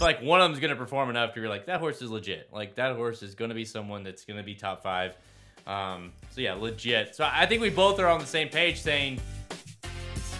like one of them's going to perform enough to be like that horse is legit. Like that horse is going to be someone that's going to be top five. Um, so yeah, legit. So I think we both are on the same page saying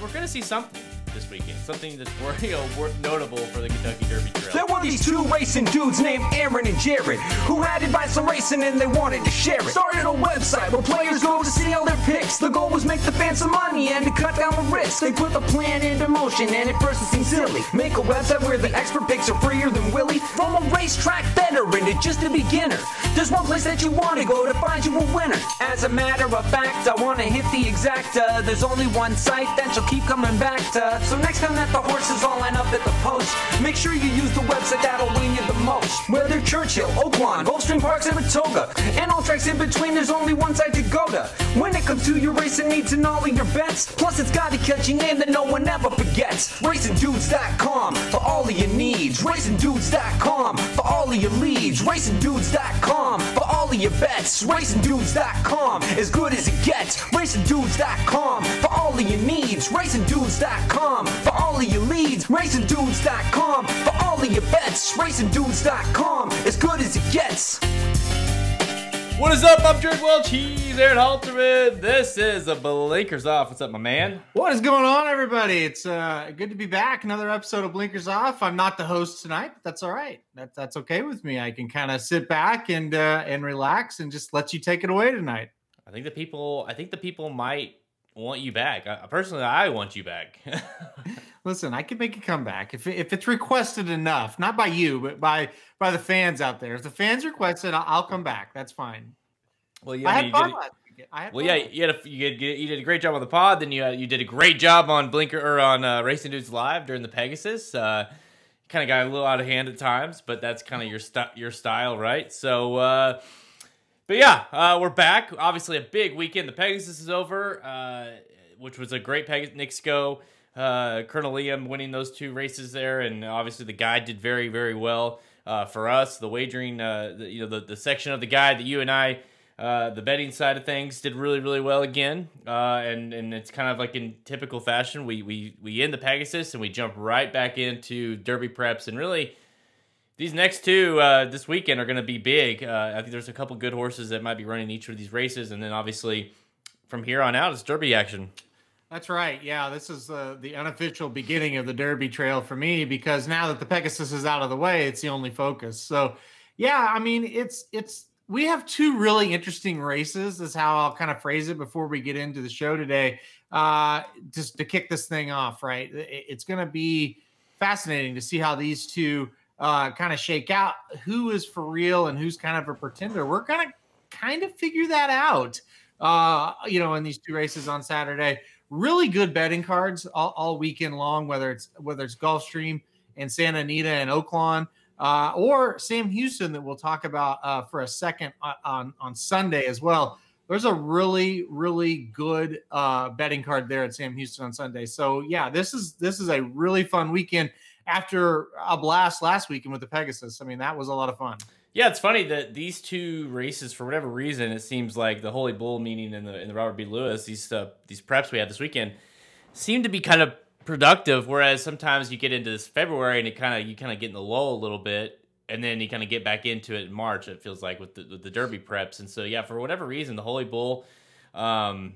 we're going to see something this weekend. Something that's worth, you know, notable for the Kentucky Derby Trail. There were these two racing dudes named Aaron and Jared who had advice on racing and they wanted to share it. Started a website where players go to see all their picks. The goal was make the fans some money and to cut down the risk. They put the plan into motion and at first it seemed silly. Make a website where the expert picks are freer than Willie. From a racetrack veteran to just a beginner. There's one place that you want to go to find you a winner. As a matter of fact, I want to hit the exacta. There's only one site that you'll keep coming back to. So next time that the horses all line up at the post, make sure you use the website that'll win you the most. Whether Churchill, Oaklawn, Gulfstream Park, Saratoga, and all tracks in between, there's only one site to go to. When it comes to your racing needs and all of your bets, plus it's got a catchy name that no one ever forgets. RacingDudes.com for all of your needs. RacingDudes.com for all of your leads. RacingDudes.com for all of your bets. RacingDudes.com as good as it gets. RacingDudes.com for all of your needs. RacingDudes.com for all of your leads. RacingDudes.com for all of your bets. RacingDudes.com as good as it gets. What is up? I'm Drake Welch. He's Aaron Halterman. This is a Blinkers Off. What's up, my man? What is going on, everybody? It's uh, good to be back. Another episode of Blinkers Off. I'm not the host tonight, but that's all right. That, that's okay with me. I can kind of sit back and uh, and relax and just let you take it away tonight. I think the people. I think the people might want you back. I, personally, I want you back. Listen, I can make a comeback if if it's requested enough, not by you, but by by the fans out there. If the fans request it, I'll, I'll come back. That's fine. Well, yeah, I, had fun. I had well, fun. yeah, you, had a, you, did, you did a great job on the pod. Then you uh, you did a great job on Blinker or on uh, Racing Dudes Live during the Pegasus. Uh, kind of got a little out of hand at times, but that's kind of your st- your style, right? So. But yeah, uh, we're back. Obviously, a big weekend. The Pegasus is over, uh, which was a great Pegasus. Sco, uh, Colonel Liam winning those two races there, and obviously the guide did very, very well uh, for us. The wagering, uh, the, you know, the, the section of the guide that you and I, uh, the betting side of things, did really, really well again. And and it's kind of like in typical fashion, we we we end the Pegasus and we jump right back into Derby preps, and really these next two uh, this weekend are going to be big. Uh, I think there's a couple good horses that might be running each of these races, and then obviously from here on out, it's Derby action. That's right. Yeah, this is uh, the unofficial beginning of the Derby Trail for me because now that the Pegasus is out of the way, it's the only focus. So, yeah, I mean, it's it's we have two really interesting races. Is how I'll kind of phrase it before we get into the show today. Uh, just to kick this thing off, right? It's going to be fascinating to see how these two uh, kind of shake out who is for real and who's kind of a pretender. We're gonna kind of figure that out. Uh, you know, in these two races on Saturday, really good betting cards all, all weekend long. Whether it's whether it's Gulfstream and Santa Anita and Oaklawn, uh, or Sam Houston that we'll talk about uh, for a second on on Sunday as well. There's a really really good uh, betting card there at Sam Houston on Sunday. So yeah, this is this is a really fun weekend after a blast last weekend with the Pegasus. I mean, that was a lot of fun. Yeah, it's funny that these two races, for whatever reason, it seems like the Holy Bull meeting in the in the Robert B. Lewis, these uh, these preps we had this weekend, seem to be kind of productive. Whereas sometimes you get into this February and it kind of you kind of get in the lull a little bit, and then you kind of get back into it in March. It feels like with the, with the Derby preps, and so yeah, for whatever reason, the Holy Bull. Um,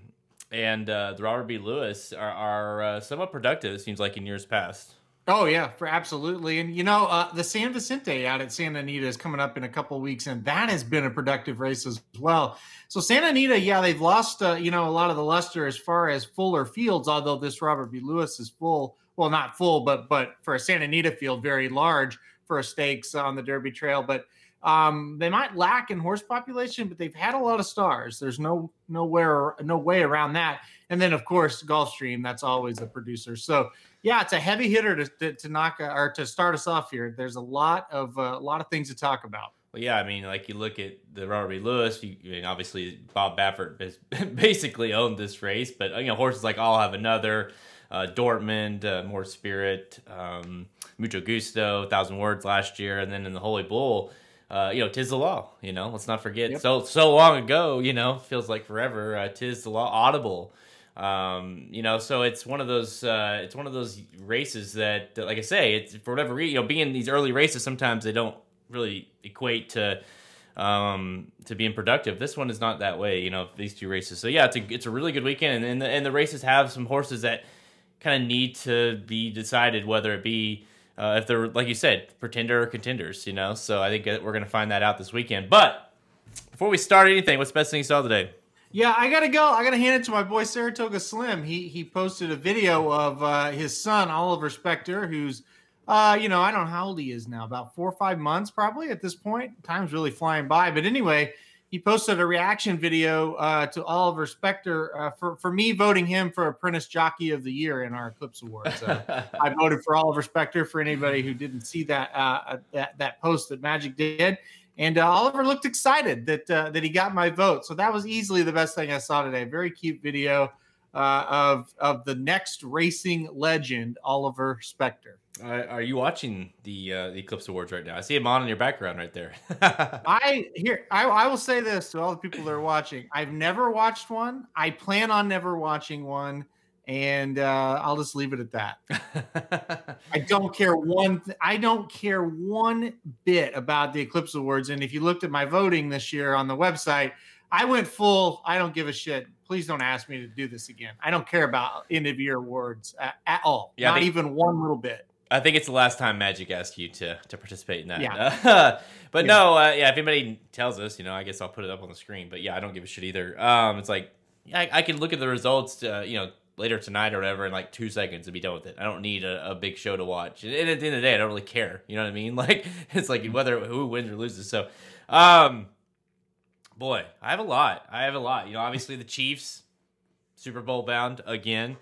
and uh, the Robert B. Lewis are, are uh, somewhat productive. It seems like in years past. Oh yeah, for absolutely. And you know, uh, the San Vicente out at Santa Anita is coming up in a couple of weeks, and that has been a productive race as well. So Santa Anita, yeah, they've lost uh, you know a lot of the luster as far as fuller fields. Although this Robert B. Lewis is full, well, not full, but but for a Santa Anita field, very large for a stakes on the Derby Trail. But um, they might lack in horse population, but they've had a lot of stars. There's no nowhere no way around that. And then of course Gulfstream, that's always a producer. So yeah, it's a heavy hitter to, to, to knock uh, or to start us off here. There's a lot of uh, a lot of things to talk about. Well, yeah, I mean, like you look at the Robert B. Lewis. You, I mean, obviously Bob Baffert has basically owned this race, but you know horses like I'll have another. Uh, Dortmund, uh, More Spirit, um, Mucho Gusto, Thousand Words last year, and then in the Holy Bull, uh, you know, Tiz the Law. You know, let's not forget. Yep. So so long ago, you know, feels like forever. Uh, Tiz the Law, Audible. Um, you know, so it's one of those uh, it's one of those races that, like I say, it's for whatever reason, you know, being these early races, sometimes they don't really equate to um, to being productive. This one is not that way, you know, these two races. So yeah, it's a it's a really good weekend, and and the, and the races have some horses that kind of need to be decided whether it be uh, if they're like you said, pretender or contenders, you know. So I think we're gonna find that out this weekend. But before we start anything, what's the best thing you saw today? Yeah, I gotta go. I gotta hand it to my boy Saratoga Slim. He he posted a video of uh, his son Oliver Specter, who's uh, you know, I don't know how old he is now, about four or five months probably at this point. Time's really flying by. But anyway, he posted a reaction video uh, to Oliver Specter uh, for, for me voting him for Apprentice Jockey of the Year in our Eclipse Awards. So I voted for Oliver Specter. for anybody who didn't see that uh, that, that post that Magic did. And uh, Oliver looked excited that uh, that he got my vote. So that was easily the best thing I saw today. Very cute video uh, of of the next racing legend, Oliver Spector. Uh, are you watching the uh, the Eclipse Awards right now? I see him on in your background right there. I here I, I will say this to all the people that are watching. I've never watched one. I plan on never watching one and uh, I'll just leave it at that. I don't care one. Th- I don't care one bit about the Eclipse Awards. And if you looked at my voting this year on the website, I went full. I don't give a shit. Please don't ask me to do this again. I don't care about end of year awards at, at all. Yeah, Not think, even one little bit. I think it's the last time Magic asked you to to participate in that. Yeah. but yeah. no, uh, yeah. If anybody tells us, you know, I guess I'll put it up on the screen. But yeah, I don't give a shit either. Um, it's like I, I can look at the results. To, you know, later tonight or whatever in like two seconds and be done with it. I don't need a, a big show to watch. And, at the end of the day, I don't really care. You know what I mean? Like it's like whether who wins or loses. So, um, boy, I have a lot. I have a lot. You know, obviously the Chiefs, Super Bowl bound again.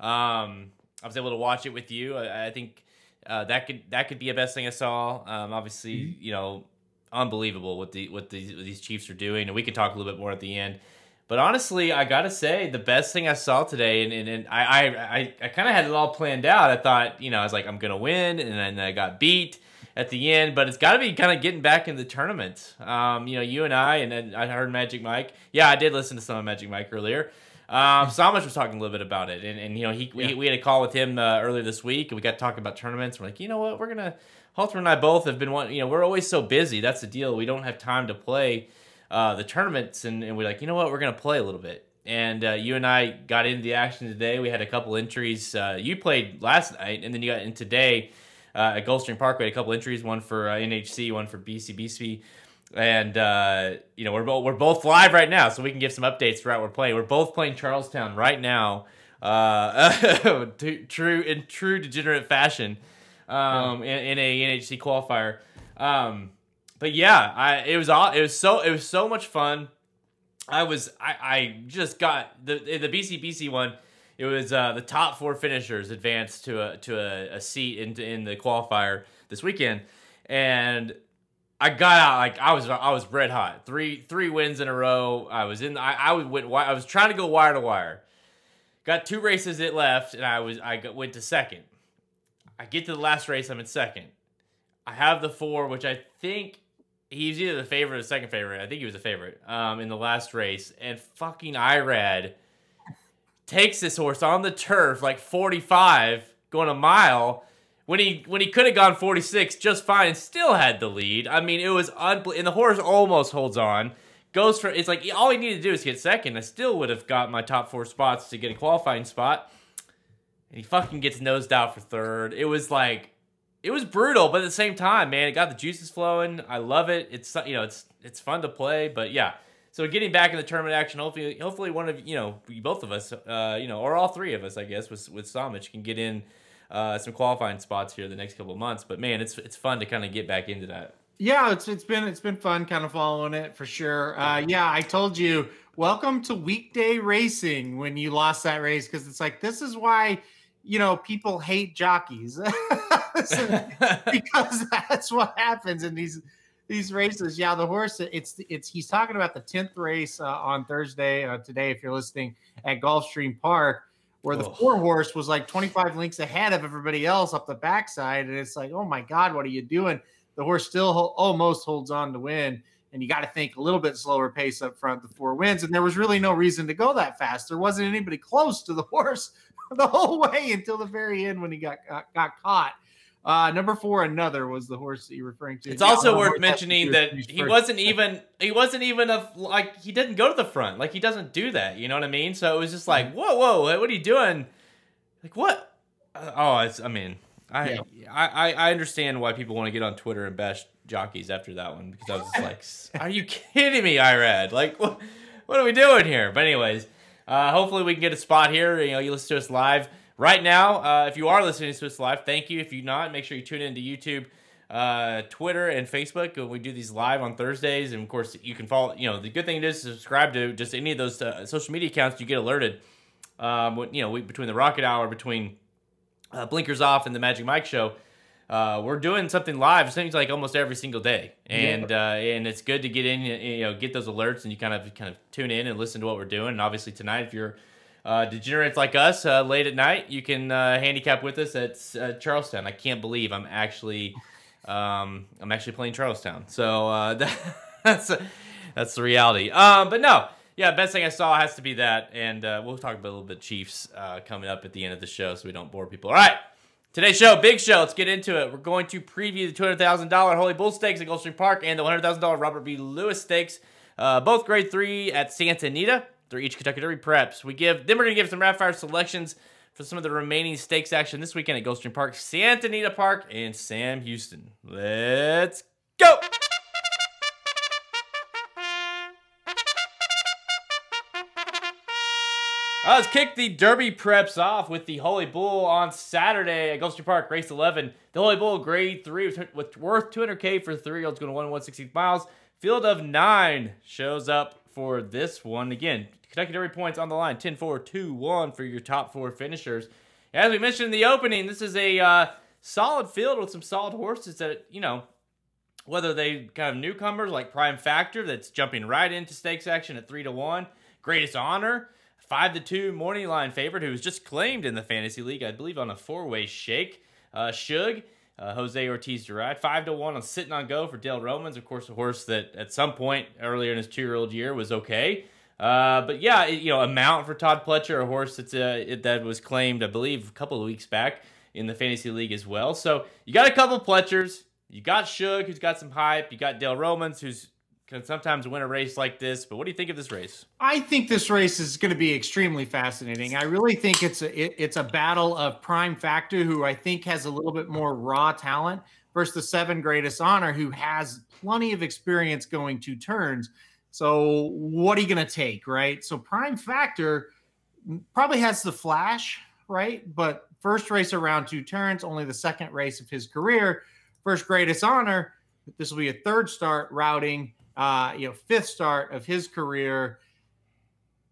Um, I was able to watch it with you. I, I think uh, that could that could be a best thing I saw. Um, obviously, mm-hmm. you know, unbelievable what the what these what these Chiefs are doing, and we can talk a little bit more at the end. But honestly, I gotta say the best thing I saw today, and, and, and I I, I, I kind of had it all planned out. I thought, you know, I was like, I'm gonna win, and then I got beat at the end. But it's got to be kind of getting back in the tournament. Um, you know, you and I, and then I heard Magic Mike. Yeah, I did listen to some of Magic Mike earlier. Um, Samich was talking a little bit about it, and, and you know, he yeah. we, we, had a call with him uh, earlier this week, and we got talking about tournaments. We're like, you know what, we're gonna. Halter and I both have been one. You know, we're always so busy. That's the deal. We don't have time to play uh, the tournaments, and, and, we're like, you know what, we're gonna play a little bit. And uh, you and I got into the action today. We had a couple entries. Uh, you played last night, and then you got in today uh, at Gulfstream Park. We a couple entries, one for uh, NHC, one for BCBC. And uh, you know we're both we're both live right now, so we can give some updates throughout we're playing. We're both playing Charlestown right now, true in true degenerate fashion, um, in, in, a NHC qualifier. Um, but yeah, I it was all it was so it was so much fun. I was I, I just got the the BCBC one. It was uh, the top four finishers advanced to a to a, a seat in in the qualifier this weekend, and I got out like I was I was red hot. Three three wins in a row. I was in I I went I was trying to go wire to wire. Got two races it left, and I was I went to second. I get to the last race, I'm in second. I have the four, which I think he's either the favorite or the second favorite. I think he was the favorite um, in the last race. And fucking Irad takes this horse on the turf like 45, going a mile. When he when he could have gone 46 just fine and still had the lead. I mean, it was unbelievable. And the horse almost holds on. Goes for it's like all he needed to do is get second. I still would have got my top four spots to get a qualifying spot. And he fucking gets nosed out for third. It was like it was brutal, but at the same time, man, it got the juices flowing. I love it. It's you know, it's it's fun to play, but yeah. So getting back in the tournament action, hopefully, hopefully one of you know, both of us, uh, you know, or all three of us, I guess, with with Samich can get in uh, some qualifying spots here the next couple of months. But man, it's it's fun to kind of get back into that. Yeah, it's it's been it's been fun kind of following it for sure. Uh, yeah, I told you, welcome to weekday racing when you lost that race because it's like this is why you know people hate jockeys because that's what happens in these these races. Yeah, the horse. It's it's he's talking about the tenth race uh, on Thursday uh, today. If you're listening at Gulfstream Park, where the oh. four horse was like 25 links ahead of everybody else up the backside, and it's like, oh my god, what are you doing? The horse still ho- almost holds on to win. and you got to think a little bit slower pace up front. The four wins, and there was really no reason to go that fast. There wasn't anybody close to the horse the whole way until the very end when he got got, got caught. Uh, number four, another was the horse that you're referring to. It's yeah, also worth mentioning that he was wasn't even he wasn't even a like he didn't go to the front like he doesn't do that. You know what I mean? So it was just like whoa whoa what are you doing? Like what? Uh, oh, it's I mean I, yeah. I I understand why people want to get on Twitter and bash jockeys after that one because I was just like, are you kidding me, Irad? Like what what are we doing here? But anyways, uh, hopefully we can get a spot here. You know, you listen to us live right now. Uh, if you are listening to us live, thank you. If you're not, make sure you tune in to YouTube, uh, Twitter, and Facebook. We do these live on Thursdays, and of course, you can follow. You know, the good thing is to subscribe to just any of those uh, social media accounts. You get alerted. Um, you know, we, between the Rocket Hour, between uh, Blinkers Off, and the Magic Mike Show. Uh, we're doing something live. It seems like almost every single day, and yeah. uh, and it's good to get in, you know, get those alerts, and you kind of kind of tune in and listen to what we're doing. And obviously tonight, if you're uh, degenerates like us uh, late at night, you can uh, handicap with us at uh, Charlestown. I can't believe I'm actually um, I'm actually playing Charlestown. So uh, that's that's the reality. Um, but no, yeah, best thing I saw has to be that, and uh, we'll talk about a little bit Chiefs coming up at the end of the show, so we don't bore people. All right. Today's show, big show. Let's get into it. We're going to preview the $200,000 Holy Bull Stakes at Gulfstream Park and the $100,000 Robert B. Lewis Stakes, both grade three at Santa Anita. They're each Kentucky Derby preps. We give then we're gonna give some rapid fire selections for some of the remaining stakes action this weekend at Gulfstream Park, Santa Anita Park, and Sam Houston. Let's go! Uh, let's kick the Derby preps off with the Holy Bull on Saturday at Gulfstream Park, race 11. The Holy Bull, grade 3, with worth 200K for 3 year olds going to 1 160 miles. Field of 9 shows up for this one. Again, Kentucky Derby points on the line 10 4 2 1 for your top four finishers. As we mentioned in the opening, this is a uh, solid field with some solid horses that, you know, whether they kind of newcomers like Prime Factor that's jumping right into stakes action at 3 to 1, Greatest Honor, 5 to 2 morning line favorite who was just claimed in the Fantasy League, I believe, on a four way shake. Uh, Shug, uh, Jose Ortiz to ride. 5 to 1 on Sitting on Go for Dale Romans, of course, a horse that at some point earlier in his two year old year was okay. Uh, but yeah, you know, a mount for Todd Pletcher, a horse that's uh, that was claimed, I believe, a couple of weeks back in the fantasy league as well. So you got a couple Pletchers, you got Shug, who's got some hype, you got Dale Romans, who's can sometimes win a race like this. But what do you think of this race? I think this race is going to be extremely fascinating. I really think it's a it, it's a battle of Prime Factor, who I think has a little bit more raw talent, versus the seven greatest honor, who has plenty of experience going two turns. So what are you going to take, right? So Prime Factor probably has the flash, right? But first race around two turns, only the second race of his career. First greatest honor. This will be a third start routing, uh, you know, fifth start of his career.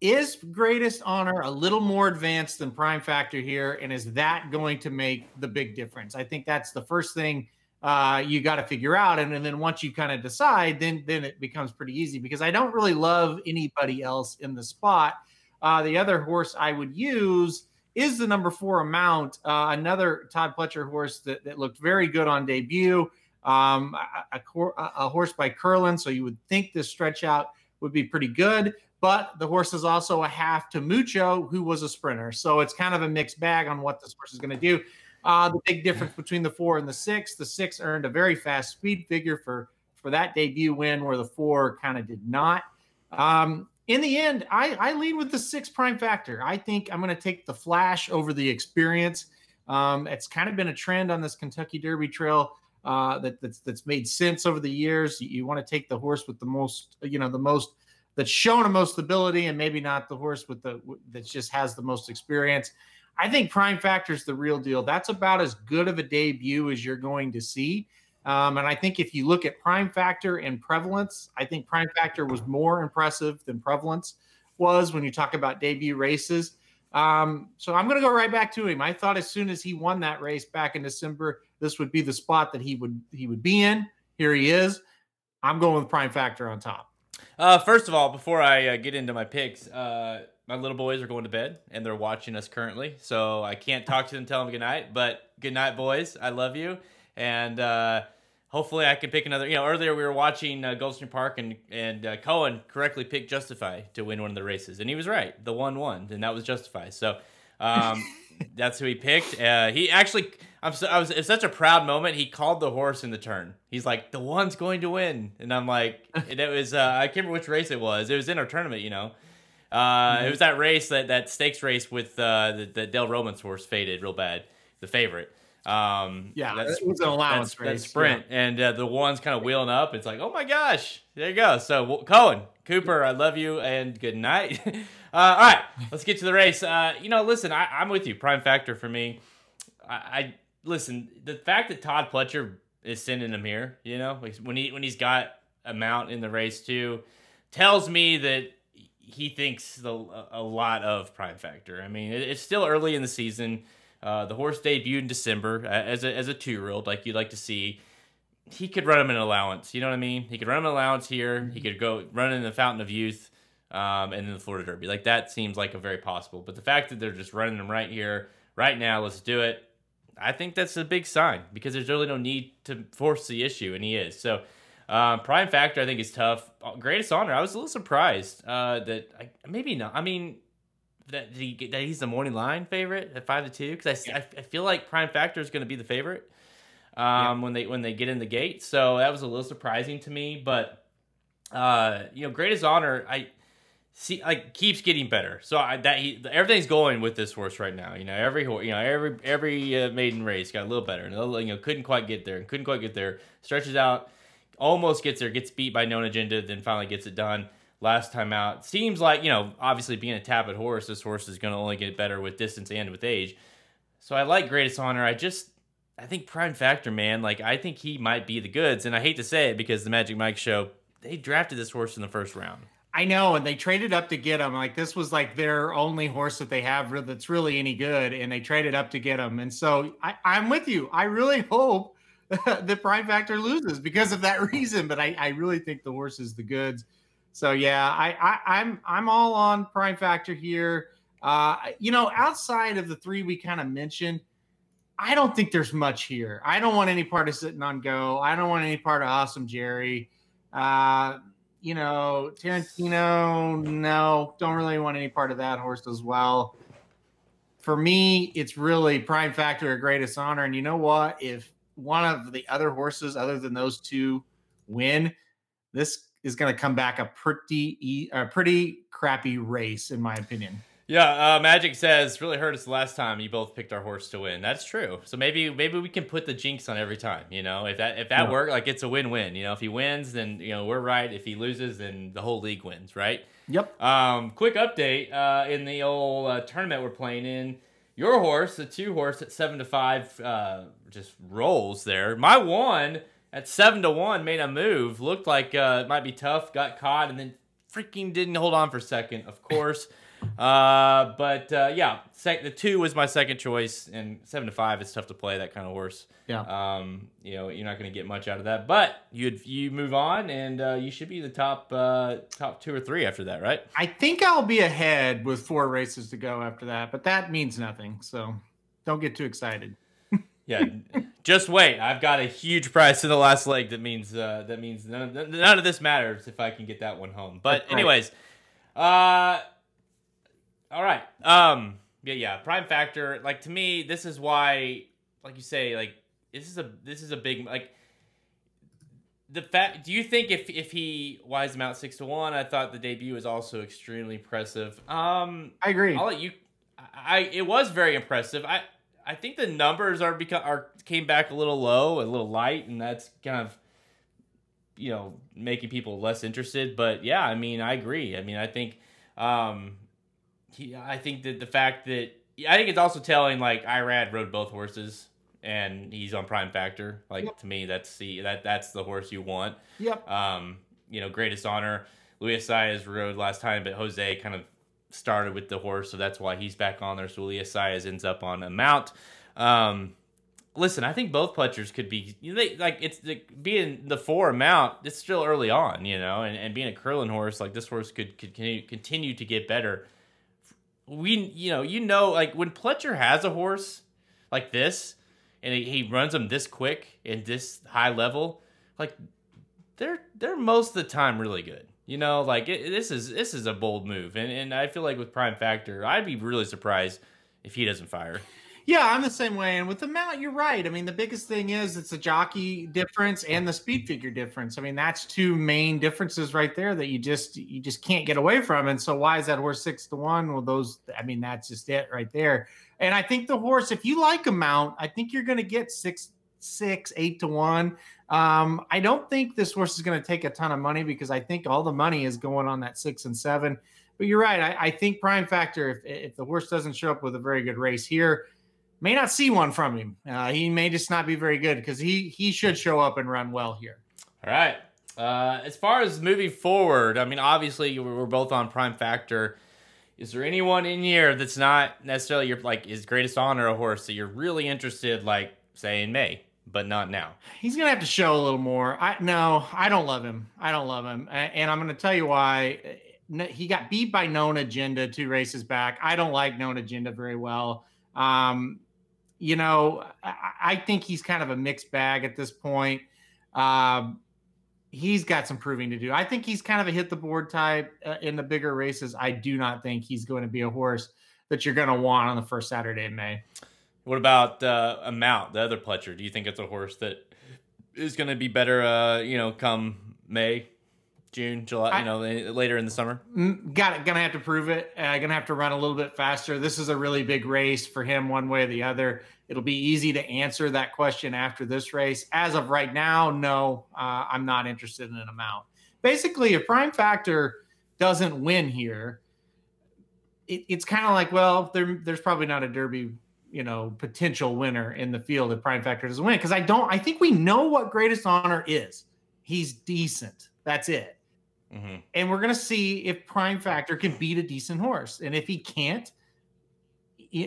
Is greatest honor a little more advanced than Prime Factor here? And is that going to make the big difference? I think that's the first thing uh, you got to figure out. And, and then once you kind of decide, then then it becomes pretty easy because I don't really love anybody else in the spot. Uh, the other horse I would use is the number four amount, uh, another Todd Pletcher horse that, that looked very good on debut. Um, a, a, a, horse by Curlin, so you would think this stretch out would be pretty good. But the horse is also a half to Mucho, who was a sprinter. So it's kind of a mixed bag on what this horse is going to do. Uh, the big difference between the four and the six, the six earned a very fast speed figure for for that debut win, where the four kind of did not. Um, in the end, I, I lean with the six prime factor. I think I'm going to take the flash over the experience. Um, it's kind of been a trend on this Kentucky Derby Trail uh, that, that's that's made sense over the years. You, you want to take the horse with the most, you know, the most that's shown the most ability, and maybe not the horse with the that just has the most experience. I think Prime Factor is the real deal. That's about as good of a debut as you're going to see. Um, and I think if you look at Prime Factor and Prevalence, I think Prime Factor was more impressive than Prevalence was when you talk about debut races. Um, so I'm going to go right back to him. I thought as soon as he won that race back in December, this would be the spot that he would he would be in. Here he is. I'm going with Prime Factor on top. Uh, first of all, before I uh, get into my picks, uh, my little boys are going to bed and they're watching us currently. So I can't talk to them, tell them good night. But good night, boys. I love you. And uh, hopefully I can pick another. You know, earlier we were watching uh, Gulfstream Park and and uh, Cohen correctly picked Justify to win one of the races, and he was right. The one won, and that was Justify. So um, that's who he picked. Uh, he actually, I'm so, I was it's such a proud moment. He called the horse in the turn. He's like, the one's going to win, and I'm like, and it was uh, I can't remember which race it was. It was in our tournament, you know. Uh, It was that race that that stakes race with uh, the, the Del Roman's horse faded real bad, the favorite. Um, Yeah, that's, it was an allowance that's, race. that's sprint, and uh, the one's kind of wheeling up. It's like, oh my gosh, there you go. So Cohen Cooper, I love you, and good night. uh, all right, let's get to the race. Uh, you know, listen, I, I'm with you. Prime factor for me. I, I listen. The fact that Todd Pletcher is sending him here, you know, when he when he's got a mount in the race too, tells me that he thinks the, a lot of prime factor. I mean, it, it's still early in the season. Uh, the horse debuted in December uh, as a as a two year old, like you'd like to see. He could run him an allowance. You know what I mean? He could run him an allowance here. He could go run in the Fountain of Youth, um, and then the Florida Derby. Like that seems like a very possible. But the fact that they're just running him right here, right now, let's do it. I think that's a big sign because there's really no need to force the issue, and he is. So, um, prime factor, I think, is tough. Uh, Greatest honor, I was a little surprised uh, that I, maybe not. I mean, that he that he's the morning line favorite at five to two because I, I, I feel like prime factor is going to be the favorite um, when they when they get in the gate. So that was a little surprising to me, but uh, you know, greatest honor, I see like keeps getting better. So I, that he everything's going with this horse right now. You know, every you know every every uh, maiden race got a little better, and a little, you know couldn't quite get there, and couldn't quite get there. Stretches out, almost gets there, gets beat by known agenda, then finally gets it done. Last time out, seems like you know obviously being a Tapit horse, this horse is going to only get better with distance and with age. So I like greatest honor. I just I think prime factor man, like I think he might be the goods, and I hate to say it because the Magic Mike show they drafted this horse in the first round. I know, and they traded up to get him. Like this was like their only horse that they have that's really any good, and they traded up to get him. And so I, I'm with you. I really hope that Prime Factor loses because of that reason. But I, I really think the horse is the goods. So yeah, I, I I'm I'm all on Prime Factor here. Uh, you know, outside of the three we kind of mentioned, I don't think there's much here. I don't want any part of sitting on go. I don't want any part of Awesome Jerry. Uh, you know, Tarantino, no, don't really want any part of that horse as well. For me, it's really prime factor or greatest honor. And you know what? If one of the other horses, other than those two, win, this is going to come back a pretty, a pretty crappy race, in my opinion. Yeah, uh, Magic says really hurt us the last time you both picked our horse to win. That's true. So maybe maybe we can put the jinx on every time. You know, if that if that yeah. worked, like it's a win win. You know, if he wins, then you know we're right. If he loses, then the whole league wins, right? Yep. Um, quick update uh, in the old uh, tournament we're playing in. Your horse, the two horse at seven to five, uh, just rolls there. My one at seven to one made a move. Looked like uh, it might be tough. Got caught and then freaking didn't hold on for a second. Of course. Uh, but uh, yeah, sec- the two was my second choice, and seven to five is tough to play that kind of horse. Yeah. Um, you know, you're not going to get much out of that, but you you move on, and uh, you should be the top uh, top two or three after that, right? I think I'll be ahead with four races to go after that, but that means nothing. So don't get too excited. Yeah, just wait. I've got a huge prize in the last leg. That means uh, that means none of, none of this matters if I can get that one home. But That's right. anyways, uh. All right. Um. Yeah. Yeah. Prime factor. Like to me, this is why, like you say, like this is a this is a big like. The fact. Do you think if if he wise him out six to one? I thought the debut was also extremely impressive. Um. I agree. I'll let you. I. It was very impressive. I. I think the numbers are become are came back a little low, a little light, and that's kind of you know making people less interested. But yeah, I mean, I agree. I mean, I think. Um, he, I think that the fact that I think it's also telling like Irad rode both horses and he's on prime factor. Like Yep. to me, that's the that that's the horse you want. Yep. Um, you know, greatest honor. Luis Saez rode last time, but Jose kind of started with the horse, so that's why he's back on there. So Luis Saez ends up on a mount. Um, listen, I think both pletchers could be you know, they, like it's being the four mount. It's still early on, you know, and, and being a Curlin horse like this horse could, could continue, continue to get better. We, you know, you know, like when Pletcher has a horse like this, and he, he runs them this quick and this high level, like they're they're most of the time really good. You know, like it, this is this is a bold move, and and I feel like with Prime Factor, I'd be really surprised if he doesn't fire. Yeah, I'm the same way. And with the mount, you're right. I mean, the biggest thing is it's a jockey difference and the speed figure difference. I mean, that's two main differences right there that you just you just can't get away from. And so why is that horse six to one? Well, those I mean, that's just it right there. And I think the horse, if you like a mount, I think you're gonna get six, six, eight to one. Um, I don't think this horse is going to take a ton of money because I think all the money is going on that six and seven. But you're right. I, I think prime factor, if, if the horse doesn't show up with a very good race here, may not see one from him. Uh, he may just not be very good because he he should show up and run well here. All right. Uh, as far as moving forward, I mean, obviously we're both on prime factor. Is there anyone in here that's not necessarily your like his greatest honor a horse that you're really interested, like say in May? But not now. He's gonna have to show a little more. I no, I don't love him. I don't love him, and I'm gonna tell you why. He got beat by Known Agenda two races back. I don't like Known Agenda very well. Um, you know, I, I, think he's kind of a mixed bag at this point. Um, he's got some proving to do. I think he's kind of a hit the board type uh, in the bigger races. I do not think he's going to be a horse that you're going to want on the first Saturday in May. What about uh, Amount, the other Pletcher? Do you think it's a horse that is going to be better, uh, you know, come May, June, July, I, you know, later in the summer? Got it. Gonna have to prove it. Uh, gonna have to run a little bit faster. This is a really big race for him, one way or the other. It'll be easy to answer that question after this race. As of right now, no, uh, I'm not interested in an amount. Basically, if Prime Factor doesn't win here, it, it's kind of like, well, there, there's probably not a Derby you know potential winner in the field if Prime Factor doesn't win because I don't. I think we know what greatest honor is. He's decent. That's it. Mm-hmm. And we're gonna see if Prime Factor can beat a decent horse, and if he can't,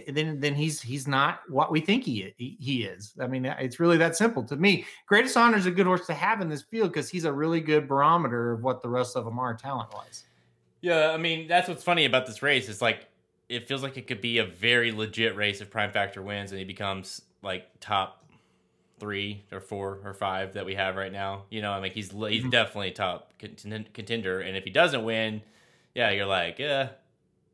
then then he's he's not what we think he he is. I mean, it's really that simple to me. Greatest honor is a good horse to have in this field because he's a really good barometer of what the rest of them are talent wise. Yeah, I mean that's what's funny about this race. It's like it feels like it could be a very legit race if Prime Factor wins and he becomes like top three or four or five that we have right now. You know, I mean, he's he's mm-hmm. definitely top contender, and if he doesn't win, yeah, you're like, yeah,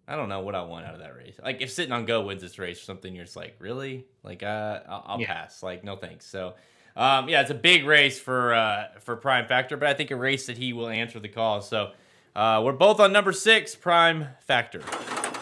I don't know what I want out of that race. Like if sitting on go wins this race or something, you're just like, really? Like, uh, I'll, I'll yeah. pass. Like, no thanks. So. Um, yeah, it's a big race for uh, for Prime Factor, but I think a race that he will answer the call. So uh, we're both on number six, Prime Factor.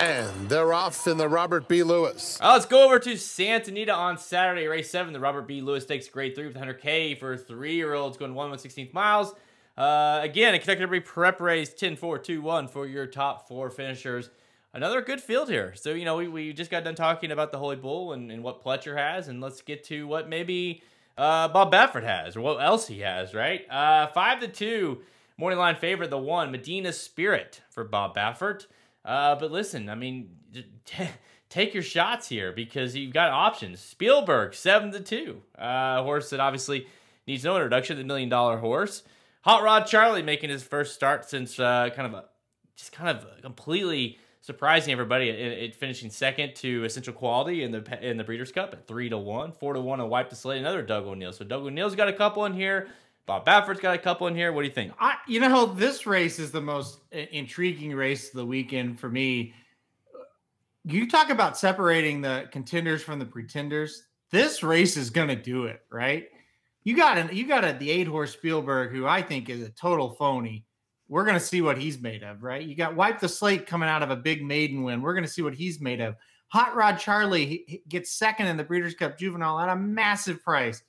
And they're off in the Robert B. Lewis. Uh, let's go over to Santa Anita on Saturday, race seven. The Robert B. Lewis Stakes grade three with 100K for three year olds going 1 116th miles. Uh, again, a Kentucky prep race 10 4 2 1 for your top four finishers. Another good field here. So, you know, we, we just got done talking about the Holy Bull and, and what Pletcher has, and let's get to what maybe uh, Bob Baffert has or what else he has, right? Uh, 5 to 2, morning line favorite, the one, Medina Spirit for Bob Baffert. Uh, but listen, I mean, t- take your shots here because you've got options. Spielberg, seven to two, uh, horse that obviously needs no introduction. The million dollar horse. Hot Rod Charlie making his first start since uh, kind of a, just kind of completely surprising everybody at, finishing second to Essential Quality in the in the Breeders' Cup at three to one, four to one, and wipe the slate. Another Doug O'Neill. So Doug O'Neill's got a couple in here. Bob Baffert's got a couple in here. What do you think? I, you know, this race is the most intriguing race of the weekend for me. You talk about separating the contenders from the pretenders. This race is going to do it, right? You got an, you got a, the eight horse Spielberg, who I think is a total phony. We're going to see what he's made of, right? You got wipe the slate coming out of a big maiden win. We're going to see what he's made of. Hot Rod Charlie gets second in the Breeders' Cup Juvenile at a massive price.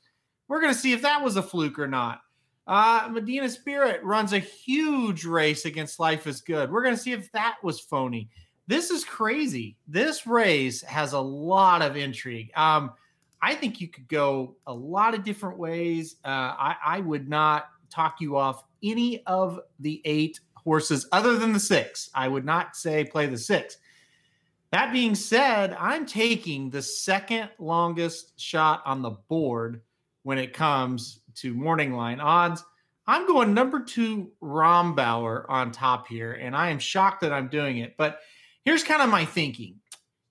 We're going to see if that was a fluke or not. Uh, Medina Spirit runs a huge race against Life is Good. We're going to see if that was phony. This is crazy. This race has a lot of intrigue. Um, I think you could go a lot of different ways. Uh, I, I would not talk you off any of the eight horses other than the six. I would not say play the six. That being said, I'm taking the second longest shot on the board when it comes to morning line odds. I'm going number two Rombauer on top here, and I am shocked that I'm doing it. But here's kind of my thinking.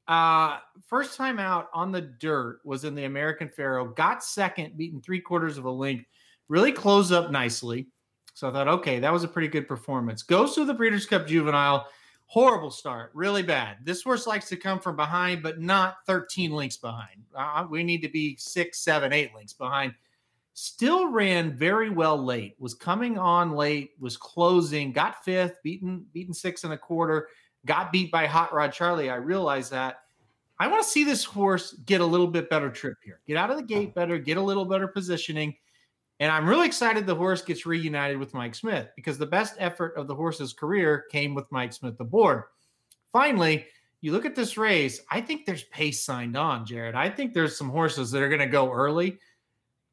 Uh, first time out on the dirt was in the American Pharoah, got second, beaten three quarters of a length, really closed up nicely. So I thought, okay, that was a pretty good performance. Goes to the Breeders' Cup Juvenile. Horrible start, really bad. This horse likes to come from behind, but not 13 links behind. Uh, we need to be six, seven, eight links behind. Still ran very well late. Was coming on late. Was closing. Got fifth. Beaten beaten six and a quarter. Got beat by Hot Rod Charlie. I realize that. I want to see this horse get a little bit better trip here. Get out of the gate better. Get a little better positioning. And I'm really excited the horse gets reunited with Mike Smith because the best effort of the horse's career came with Mike Smith aboard. Finally, you look at this race, I think there's pace signed on, Jared. I think there's some horses that are going to go early.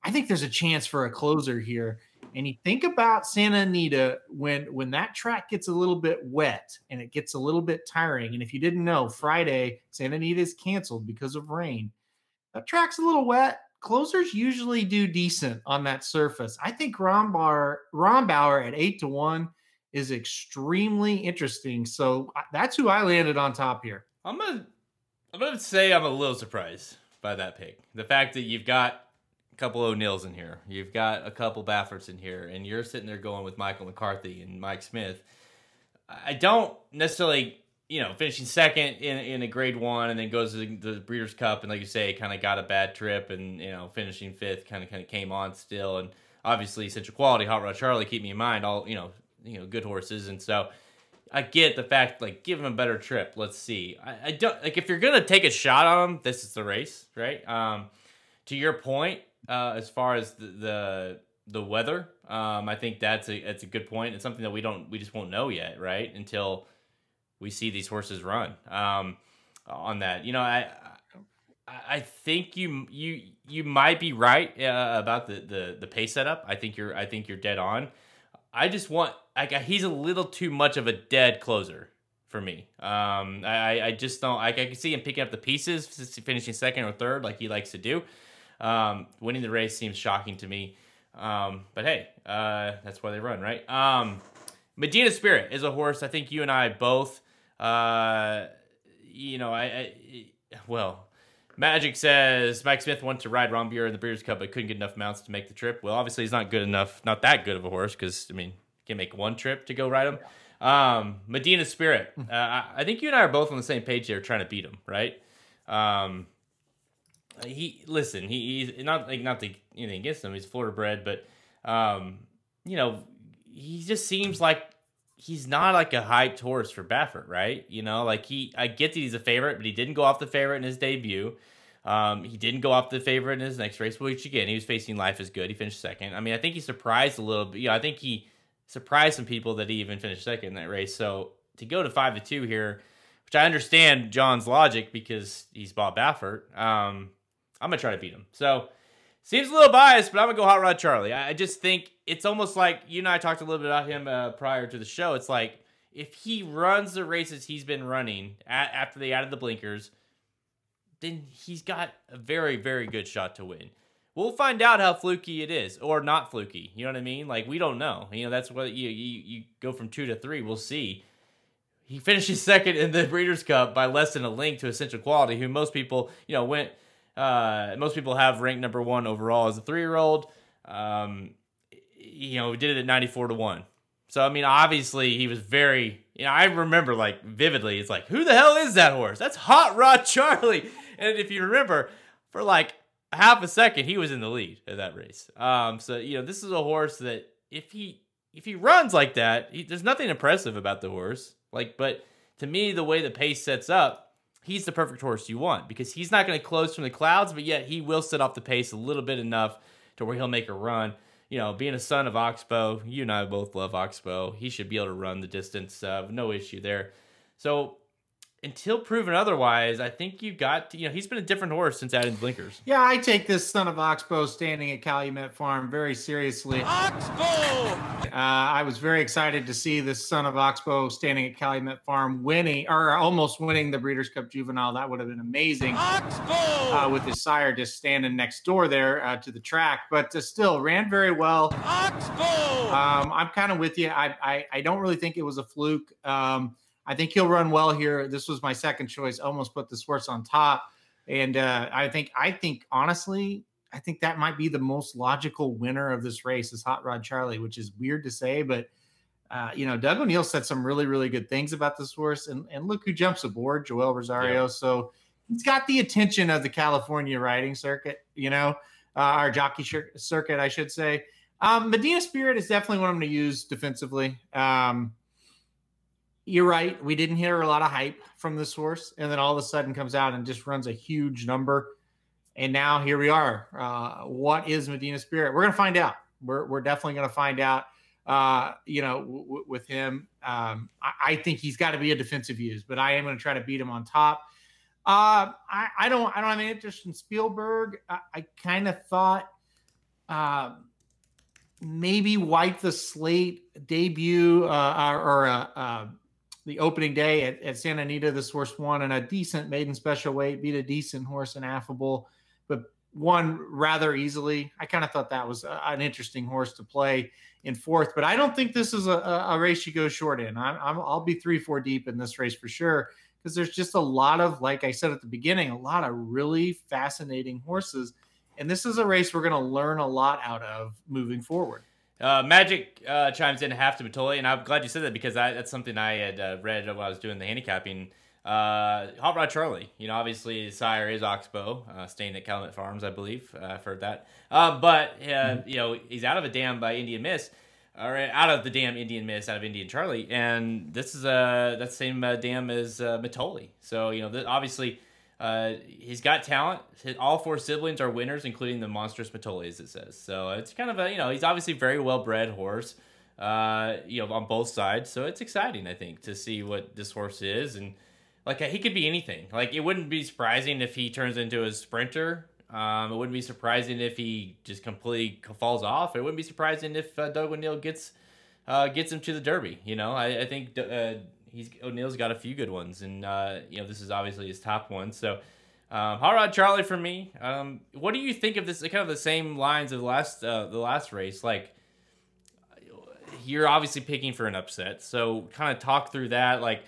I think there's a chance for a closer here. And you think about Santa Anita when when that track gets a little bit wet and it gets a little bit tiring. And if you didn't know, Friday Santa Anita is canceled because of rain. That track's a little wet closers usually do decent on that surface. I think Rombauer, Rombauer at eight to one is extremely interesting. So that's who I landed on top here. I'm gonna, I'm gonna say I'm a little surprised by that pick. The fact that you've got a couple O'Neills in here, you've got a couple Bafferts in here, and you're sitting there going with Michael McCarthy and Mike Smith. I don't necessarily you know, finishing second in, in a grade one and then goes to the Breeders' Cup and like you say, kind of got a bad trip and you know, finishing fifth kind of kind of came on still and obviously Essential Quality, Hot Rod Charlie, keep me in mind, all you know, you know, good horses and so I get the fact like give him a better trip. Let's see. I, I don't like if you're gonna take a shot on him, this is the race, right? Um, to your point, uh, as far as the the, the weather, um, I think that's a that's a good point. It's something that we don't we just won't know yet, right? Until we see these horses run um, on that. You know, I I think you you you might be right uh, about the, the the pace setup. I think you're I think you're dead on. I just want like he's a little too much of a dead closer for me. Um, I I just don't. I, I can see him picking up the pieces, finishing second or third like he likes to do. Um, winning the race seems shocking to me. Um, but hey, uh, that's why they run, right? Um, Medina Spirit is a horse I think you and I both uh, you know, I, I, well, Magic says Mike Smith went to ride Rombauer in the Breeders' Cup, but couldn't get enough mounts to make the trip. Well, obviously he's not good enough, not that good of a horse, because I mean, can make one trip to go ride him. Um, Medina Spirit. Uh, I, I think you and I are both on the same page here, trying to beat him, right? Um, he listen, he, he's not like not the anything against him. He's Florida bred, but um, you know, he just seems like he's not like a hyped horse for Baffert, right? You know, like he, I get that he's a favorite, but he didn't go off the favorite in his debut. Um, he didn't go off the favorite in his next race, which again, he was facing Life is Good. He finished second. I mean, I think he surprised a little bit. You know, I think he surprised some people that he even finished second in that race. So to go to five to two here, which I understand John's logic because he's Bob Baffert. Um, I'm gonna try to beat him. So Seems a little biased, but I'm gonna go Hot Rod Charlie. I just think it's almost like you and I talked a little bit about him uh, prior to the show. It's like if he runs the races he's been running at, after they added the blinkers, then he's got a very, very good shot to win. We'll find out how fluky it is, or not fluky. You know what I mean? Like we don't know. You know that's what you you, you go from two to three. We'll see. He finishes second in the Breeders' Cup by less than a link to Essential Quality, who most people you know went uh, most people have ranked number one overall as a three year old. Um, you know, we did it at 94 to 1. So, I mean, obviously, he was very, you know, I remember like vividly, it's like, who the hell is that horse? That's Hot Rod Charlie. And if you remember, for like half a second, he was in the lead at that race. Um, so, you know, this is a horse that if he, if he runs like that, he, there's nothing impressive about the horse. Like, but to me, the way the pace sets up, he's the perfect horse you want because he's not going to close from the clouds, but yet he will set off the pace a little bit enough to where he'll make a run. You know, being a son of Oxbow, you and I both love Oxbow. He should be able to run the distance, uh, no issue there. So until proven otherwise, I think you got to, you know he's been a different horse since adding blinkers. Yeah, I take this son of Oxbow standing at Calumet Farm very seriously. Oxbow. Uh, I was very excited to see this son of Oxbow standing at Calumet Farm winning or almost winning the Breeders' Cup Juvenile. That would have been amazing. Oxbow uh, with his sire just standing next door there uh, to the track, but uh, still ran very well. Oxbow. Um, I'm kind of with you. I, I I don't really think it was a fluke. Um, I think he'll run well here. This was my second choice. Almost put the horse on top, and uh, I think I think honestly, I think that might be the most logical winner of this race is Hot Rod Charlie, which is weird to say, but uh, you know, Doug O'Neill said some really, really good things about this horse, and and look who jumps aboard, Joel Rosario. Yeah. So he's got the attention of the California riding circuit, you know, uh, our jockey circuit, I should say. Um, Medina Spirit is definitely what I'm going to use defensively. Um, you're right. We didn't hear a lot of hype from this horse, and then all of a sudden comes out and just runs a huge number. And now here we are. Uh, what is Medina Spirit? We're going to find out. We're, we're definitely going to find out. Uh, you know, w- with him, um, I, I, think he's got to be a defensive use, but I am going to try to beat him on top. Uh, I, I don't, I don't have any interest in Spielberg. I, I kind of thought, uh, maybe wipe the slate debut uh, or, uh, uh, the opening day at, at, Santa Anita. This horse won in a decent maiden special weight, beat a decent horse in affable, but won rather easily. I kind of thought that was a, an interesting horse to play in fourth, but I don't think this is a, a race you go short in. I'm, I'm, I'll be three, four deep in this race for sure because there's just a lot of, like I said at the beginning, a lot of really fascinating horses and this is a race we're going to learn a lot out of moving forward. Uh, Magic uh, chimes in half to Mitole, and I'm glad you said that because I, that's something I had uh, read while I was doing the handicapping. Uh, Hot Rod Charlie, you know, obviously his sire is Oxbow, uh, staying at Calumet Farms, I believe. Uh, I've heard that. But, mm-hmm. you know, he's out of a dam by Indian Miss, or out of the dam Indian Miss, out of Indian Charlie. And this is uh, that same uh, dam as uh, Mitole. So, you know, th- obviously uh, he's got talent. All four siblings are winners, including the monstrous Mitole, as it says. So it's kind of a you know he's obviously very well bred horse. Uh, you know on both sides, so it's exciting I think to see what this horse is and like he could be anything. Like it wouldn't be surprising if he turns into a sprinter. Um, it wouldn't be surprising if he just completely falls off. It wouldn't be surprising if uh, Doug O'Neill gets uh, gets him to the Derby. You know, I, I think uh, he's O'Neill's got a few good ones, and uh, you know this is obviously his top one. So, um, Hot Rod Charlie for me. Um, what do you think of this? Kind of the same lines of the last uh, the last race. Like you're obviously picking for an upset, so kind of talk through that. Like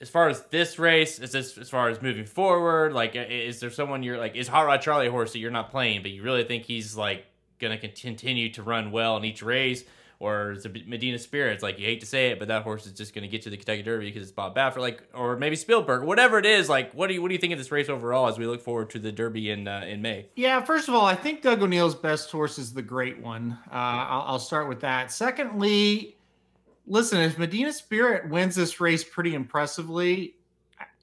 as far as this race, is this as far as moving forward? Like, is there someone you're like is Hot Rod Charlie a horse that you're not playing, but you really think he's like gonna continue to run well in each race? Or it's Medina Spirits. Like you hate to say it, but that horse is just going to get to the Kentucky Derby because it's Bob Baffert. Like, or maybe Spielberg, whatever it is. Like, what do you what do you think of this race overall as we look forward to the Derby in uh, in May? Yeah, first of all, I think Doug O'Neill's best horse is the Great One. Uh, I'll, I'll start with that. Secondly, listen, if Medina Spirit wins this race pretty impressively,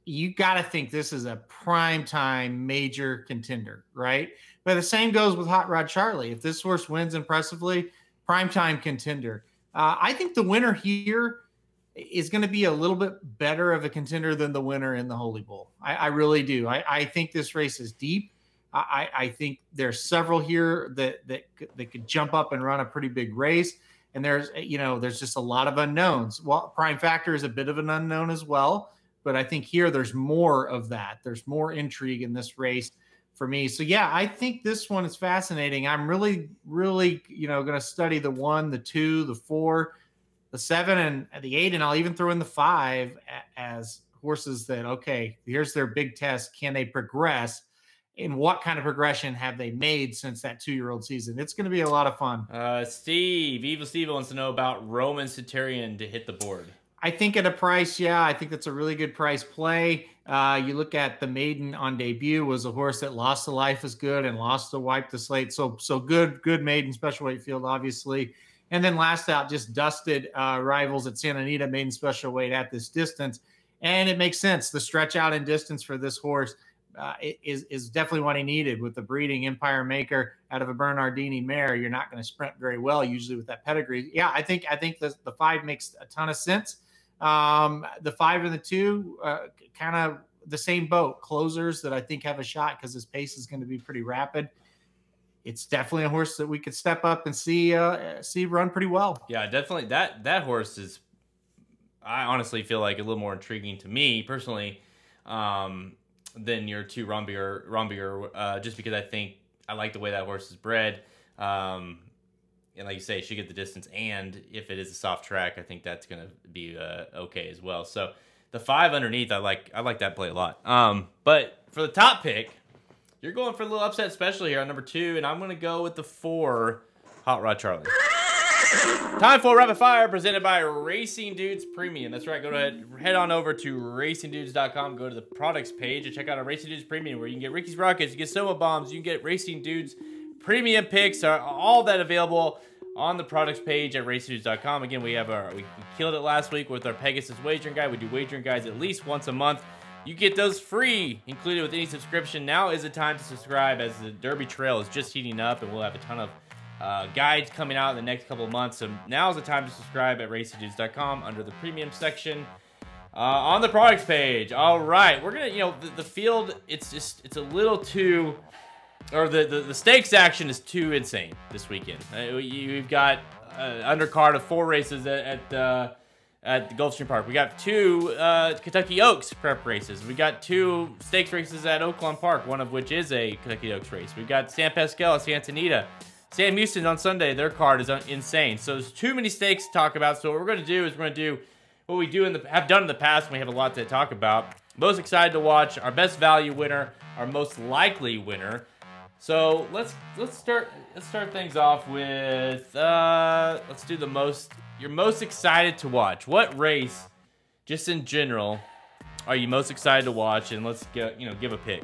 you got to think this is a prime time major contender, right? But the same goes with Hot Rod Charlie. If this horse wins impressively primetime contender. Uh, I think the winner here is going to be a little bit better of a contender than the winner in the Holy Bull. I, I really do. I, I, think this race is deep. I, I, think there's several here that that that could jump up and run a pretty big race. And there's you know there's just a lot of unknowns. Well, Prime Factor is a bit of an unknown as well, but I think here there's more of that. There's more intrigue in this race for me. So yeah, I think this one is fascinating. I'm really, really, you know, going to study the one, the two, the four, the seven, and the eight, and I'll even throw in the five as horses that okay, here's their big test. Can they progress? And what kind of progression have they made since that two-year-old season? It's going to be a lot of fun. Uh, Steve, Evil Steve wants to know about Roman Centurion to hit the board. I think at a price, yeah, I think that's a really good price play. Uh, you look at the maiden on debut was a horse that lost the life is good and lost to wipe the slate. So so good, good maiden special weight field, obviously. And then last out just dusted uh, rivals at Santa Anita maiden special weight at this distance. And it makes sense. The stretch out in distance for this horse uh, is is definitely what he needed with the breeding Empire Maker out of a Bernardini mare. You're not going to sprint very well usually with that pedigree. Yeah, I think I think the the five makes a ton of sense. Um, the five and the two, uh, kind of the same boat. Closers that I think have a shot because his pace is going to be pretty rapid. It's definitely a horse that we could step up and see uh, see run pretty well. Yeah, definitely. That that horse is. I honestly feel like a little more intriguing to me personally um, than your two Rombauer Rombauer, uh, just because I think I like the way that horse is bred. Um, and like you say, she get the distance. And if it is a soft track, I think that's to be uh, okay as well. So the five underneath, I like I like that play a lot. Um, but for the top pick, you're going for a little upset special here on number two, and I'm gonna go with the four, Hot Rod Charlie. Time for rapid fire presented by Racing Dudes Premium. That's right. Go ahead, head on over to racingdudes.com. Go to the products page and check out our Racing Dudes Premium, where you can get Ricky's rockets, you get Soma bombs, you can get Racing Dudes Premium picks, are all that available on the products page at racingdudes.com. Again, we have our we killed it last week with our Pegasus wagering guide. We do wagering guides at least once a month. You get those free, included with any subscription. Now is the time to subscribe as the Derby Trail is just heating up, and we'll have a ton of uh, guides coming out in the next couple of months. So now is the time to subscribe at racingdudes.com under the premium section. Uh, on the products page. All right, we're gonna, you know, the, the field. It's just, it's a little too, or the, the the stakes action is too insane this weekend. Uh, You've got uh, undercard of four races at at, uh, at the Gulfstream Park. We got two uh, Kentucky Oaks prep races. We got two stakes races at Oaklawn Park, one of which is a Kentucky Oaks race. We've got San Pasqual, Santa Anita. Sam Houston on Sunday, their card is insane. So there's too many stakes to talk about. So what we're going to do is we're going to do what we do in the have done in the past. We have a lot to talk about. Most excited to watch our best value winner, our most likely winner. So let's let's start let's start things off with uh, let's do the most you're most excited to watch. What race, just in general, are you most excited to watch? And let's get you know give a pick.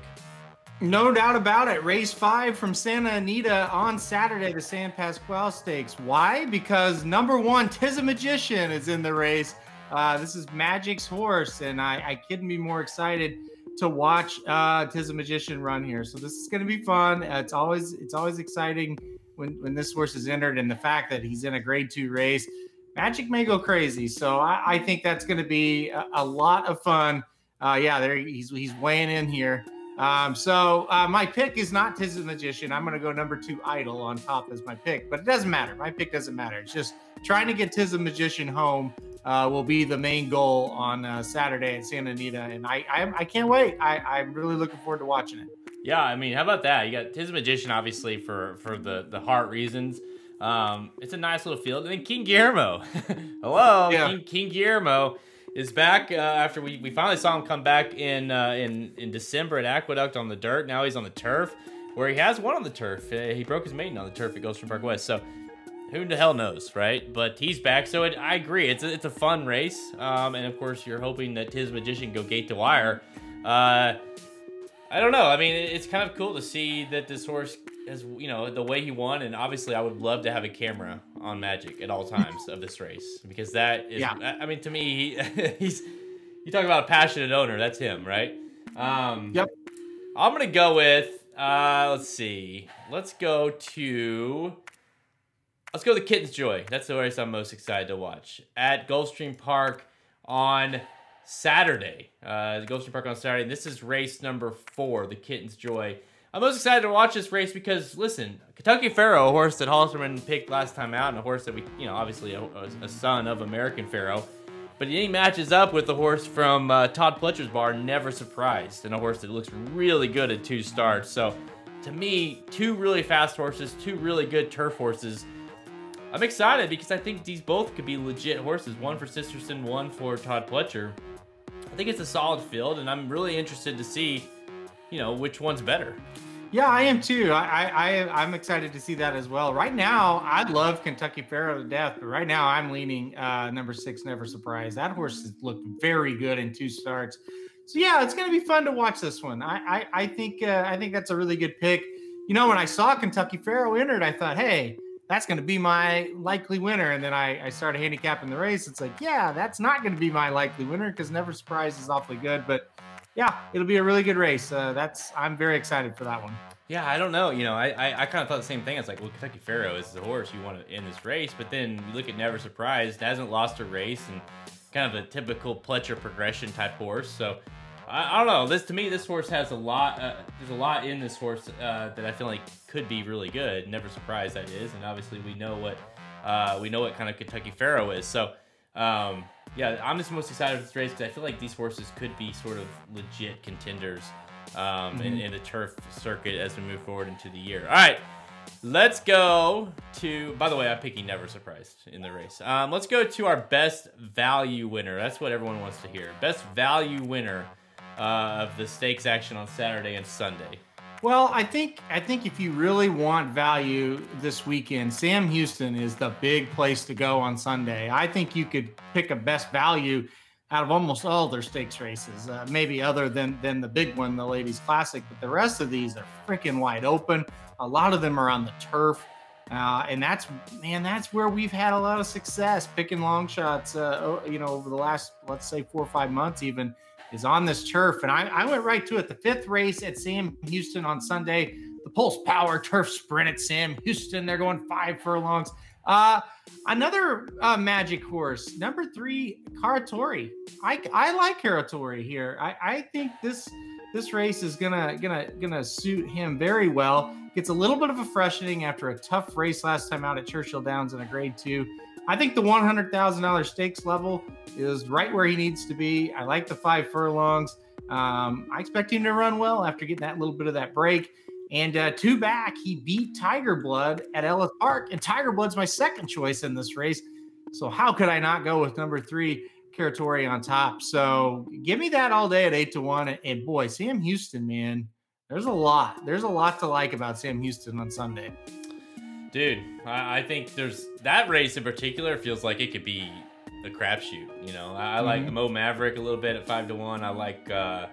No doubt about it. Race five from Santa Anita on Saturday, the San Pasqual Stakes. Why? Because number one, Tizamagician is in the race. Uh, this is Magic's horse, and I, I couldn't be more excited to watch uh, Tizamagician run here. So this is going to be fun. Uh, it's always it's always exciting when when this horse is entered, and the fact that he's in a Grade Two race. Magic may go crazy, so I, I think that's going to be a, a lot of fun. Uh, yeah, there he's he's weighing in here. Um, so uh, my pick is not Tiz the Magician. I'm going to go number two, Idol, on top as my pick, but it doesn't matter. My pick doesn't matter. It's just trying to get Tiz the Magician home uh, will be the main goal on uh, Saturday at Santa Anita, and I I, I can't wait. I, I'm really looking forward to watching it. Yeah, I mean, how about that? You got Tiz Magician, obviously, for for the the heart reasons. Um, it's a nice little field. And then King Guillermo. Hello, Yeah. King, King Guillermo is back uh, after we, we finally saw him come back in uh, in in December at Aqueduct on the dirt. Now he's on the turf, where he has won on the turf. Uh, he broke his maiden on the turf at Gulfstream Park West. So who the hell knows, right? But he's back, so it, I agree. It's a, it's a fun race, um, and of course you're hoping that his Magician go gate to wire. Uh, I don't know. I mean, it's kind of cool to see that this horse has, you know, the way he won, and obviously, I would love to have a camera on Magic at all times of this race because that is. Yeah. I mean, to me, he, he's. You talk about a passionate owner. That's him, right? Um, Yep. I'm gonna go with. Uh, let's see. Let's go to. Let's go to the Kitten's Joy. That's the race I'm most excited to watch at Gulfstream Park on Saturday. Uh, Gulfstream Park on Saturday. This is race number four, the Kitten's Joy. I'm most excited to watch this race because, listen, Kentucky Pharaoh, a horse that Halterman picked last time out, and a horse that we, you know, obviously a, a son of American Pharaoh. But he matches up with the horse from uh, Todd Pletcher's bar, Never Surprised, and a horse that looks really good at two starts. So, to me, two really fast horses, two really good turf horses. I'm excited because I think these both could be legit horses. One for Sisterson, one for Todd Pletcher. I think it's a solid field, and I'm really interested to see, you know, which one's better. Yeah, I am too. I, I, I'm excited to see that as well. Right now, I'd love Kentucky Pharaoh to death, but right now I'm leaning uh, number six, Never Surprise. That horse looked very good in two starts. So yeah, it's going to be fun to watch this one. I I, I think uh, I think that's a really good pick. You know, when I saw Kentucky Pharaoh entered, I thought, hey, that's going to be my likely winner. And then I, I started handicapping the race. It's like, yeah, that's not going to be my likely winner because Never Surprise is awfully good, but yeah, it'll be a really good race. Uh, that's I'm very excited for that one. Yeah, I don't know. You know, I I, I kind of thought the same thing. It's like, well, Kentucky Pharaoh is the horse you want to in this race, but then you look at Never Surprised, hasn't lost a race, and kind of a typical Pletcher progression type horse. So I, I don't know. This to me, this horse has a lot. Uh, there's a lot in this horse uh, that I feel like could be really good. Never Surprised that is, and obviously we know what uh, we know what kind of Kentucky Pharaoh is. So. Um, yeah, I'm just most excited for this race because I feel like these horses could be sort of legit contenders um, in, in the turf circuit as we move forward into the year. All right, Let's go to. By the way, I'm picking Never Surprised in the race. Um, let's go to our best value winner. That's what everyone wants to hear. Best value winner uh, of the stakes action on Saturday and Sunday. Well, I think I think if you really want value this weekend, Sam Houston is the big place to go on Sunday. I think you could pick a best value out of almost all their stakes races, uh, maybe other than than the big one, the Ladies Classic, but the rest of these are freaking wide open. A lot of them are on the turf. Uh, and that's man, that's where we've had a lot of success picking long shots. Uh, you know, over the last let's say four or five months, even is on this turf. And I, I went right to it. The fifth race at Sam Houston on Sunday, the Pulse Power Turf Sprint at Sam Houston. They're going five furlongs. Uh, another uh, magic horse, number three, Caratori. I, I like Caratori here. I, I think this this race is gonna gonna gonna suit him very well. Gets a little bit of a freshening after a tough race last time out at Churchill Downs in a Grade Two. I think the one hundred thousand dollars stakes level is right where he needs to be. I like the five furlongs. Um, I expect him to run well after getting that little bit of that break. And uh, two back, he beat Tiger Blood at Ellis Park, and Tiger Blood's my second choice in this race. So how could I not go with number three, Caratori on top? So give me that all day at eight to one. And boy, Sam Houston, man, there's a lot. There's a lot to like about Sam Houston on Sunday. Dude, I, I think there's that race in particular feels like it could be a crapshoot. You know, I, I like Mhm. Mo Maverick a little bit at five to one. I like uh,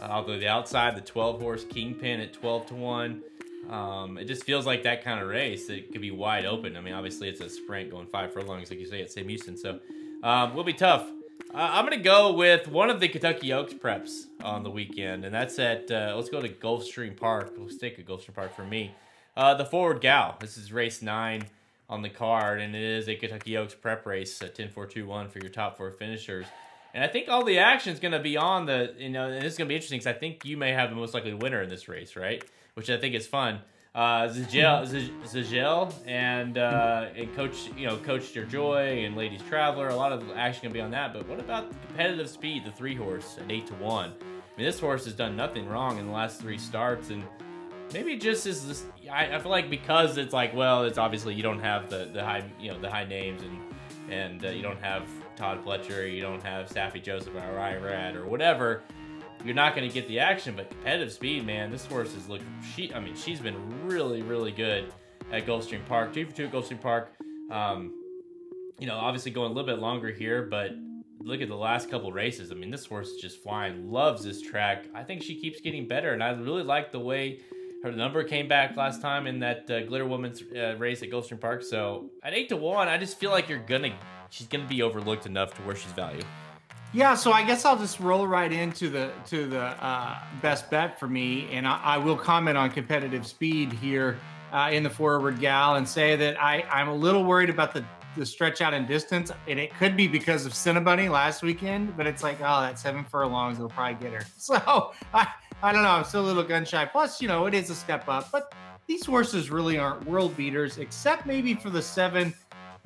I'll the outside, the twelve horse Kingpin at twelve to one. Um, it just feels like that kind of race. It could be wide open. I mean, obviously it's a sprint going five furlongs, like you say at Sam Houston. So um, will be tough. Uh, I'm gonna go with one of the Kentucky Oaks preps on the weekend, and that's at uh, let's go to Gulfstream Park. We'll stick at Gulfstream Park for me. Uh, the Forward Gal. This is race nine on the card, and it is a Kentucky Oaks prep race, uh, 10-4-2-1 for your top four finishers. And I think all the action is going to be on the, you know, and this is going to be interesting because I think you may have the most likely winner in this race, right? Which I think is fun. Uh, Zagel, Zagel and, uh, and Coach, you know, Coach Your Joy and Ladies Traveler. A lot of action going to be on that. But what about the competitive speed, the three horse at 8 to 1? I mean, this horse has done nothing wrong in the last three starts. And maybe just is this I, I feel like because it's like well it's obviously you don't have the the high you know the high names and and uh, you don't have Todd Pletcher you don't have Saffie Joseph or Ryan Rad or whatever you're not going to get the action but competitive speed man this horse is look she I mean she's been really really good at Gulfstream Park. Two for two at Gulfstream Park um, you know obviously going a little bit longer here but look at the last couple races. I mean this horse is just flying loves this track. I think she keeps getting better and I really like the way her number came back last time in that uh, Glitter Woman's uh, race at Gulfstream Park. So at eight to one, I just feel like you're gonna she's gonna be overlooked enough to where she's valued. Yeah, so I guess I'll just roll right into the to the uh, best bet for me, and I, I will comment on competitive speed here uh, in the forward gal and say that I I'm a little worried about the the stretch out in distance, and it could be because of Cinnabunny last weekend, but it's like oh that seven furlongs will probably get her. So I I don't know, I'm still a little gun shy. Plus, you know, it is a step up, but these horses really aren't world beaters, except maybe for the seven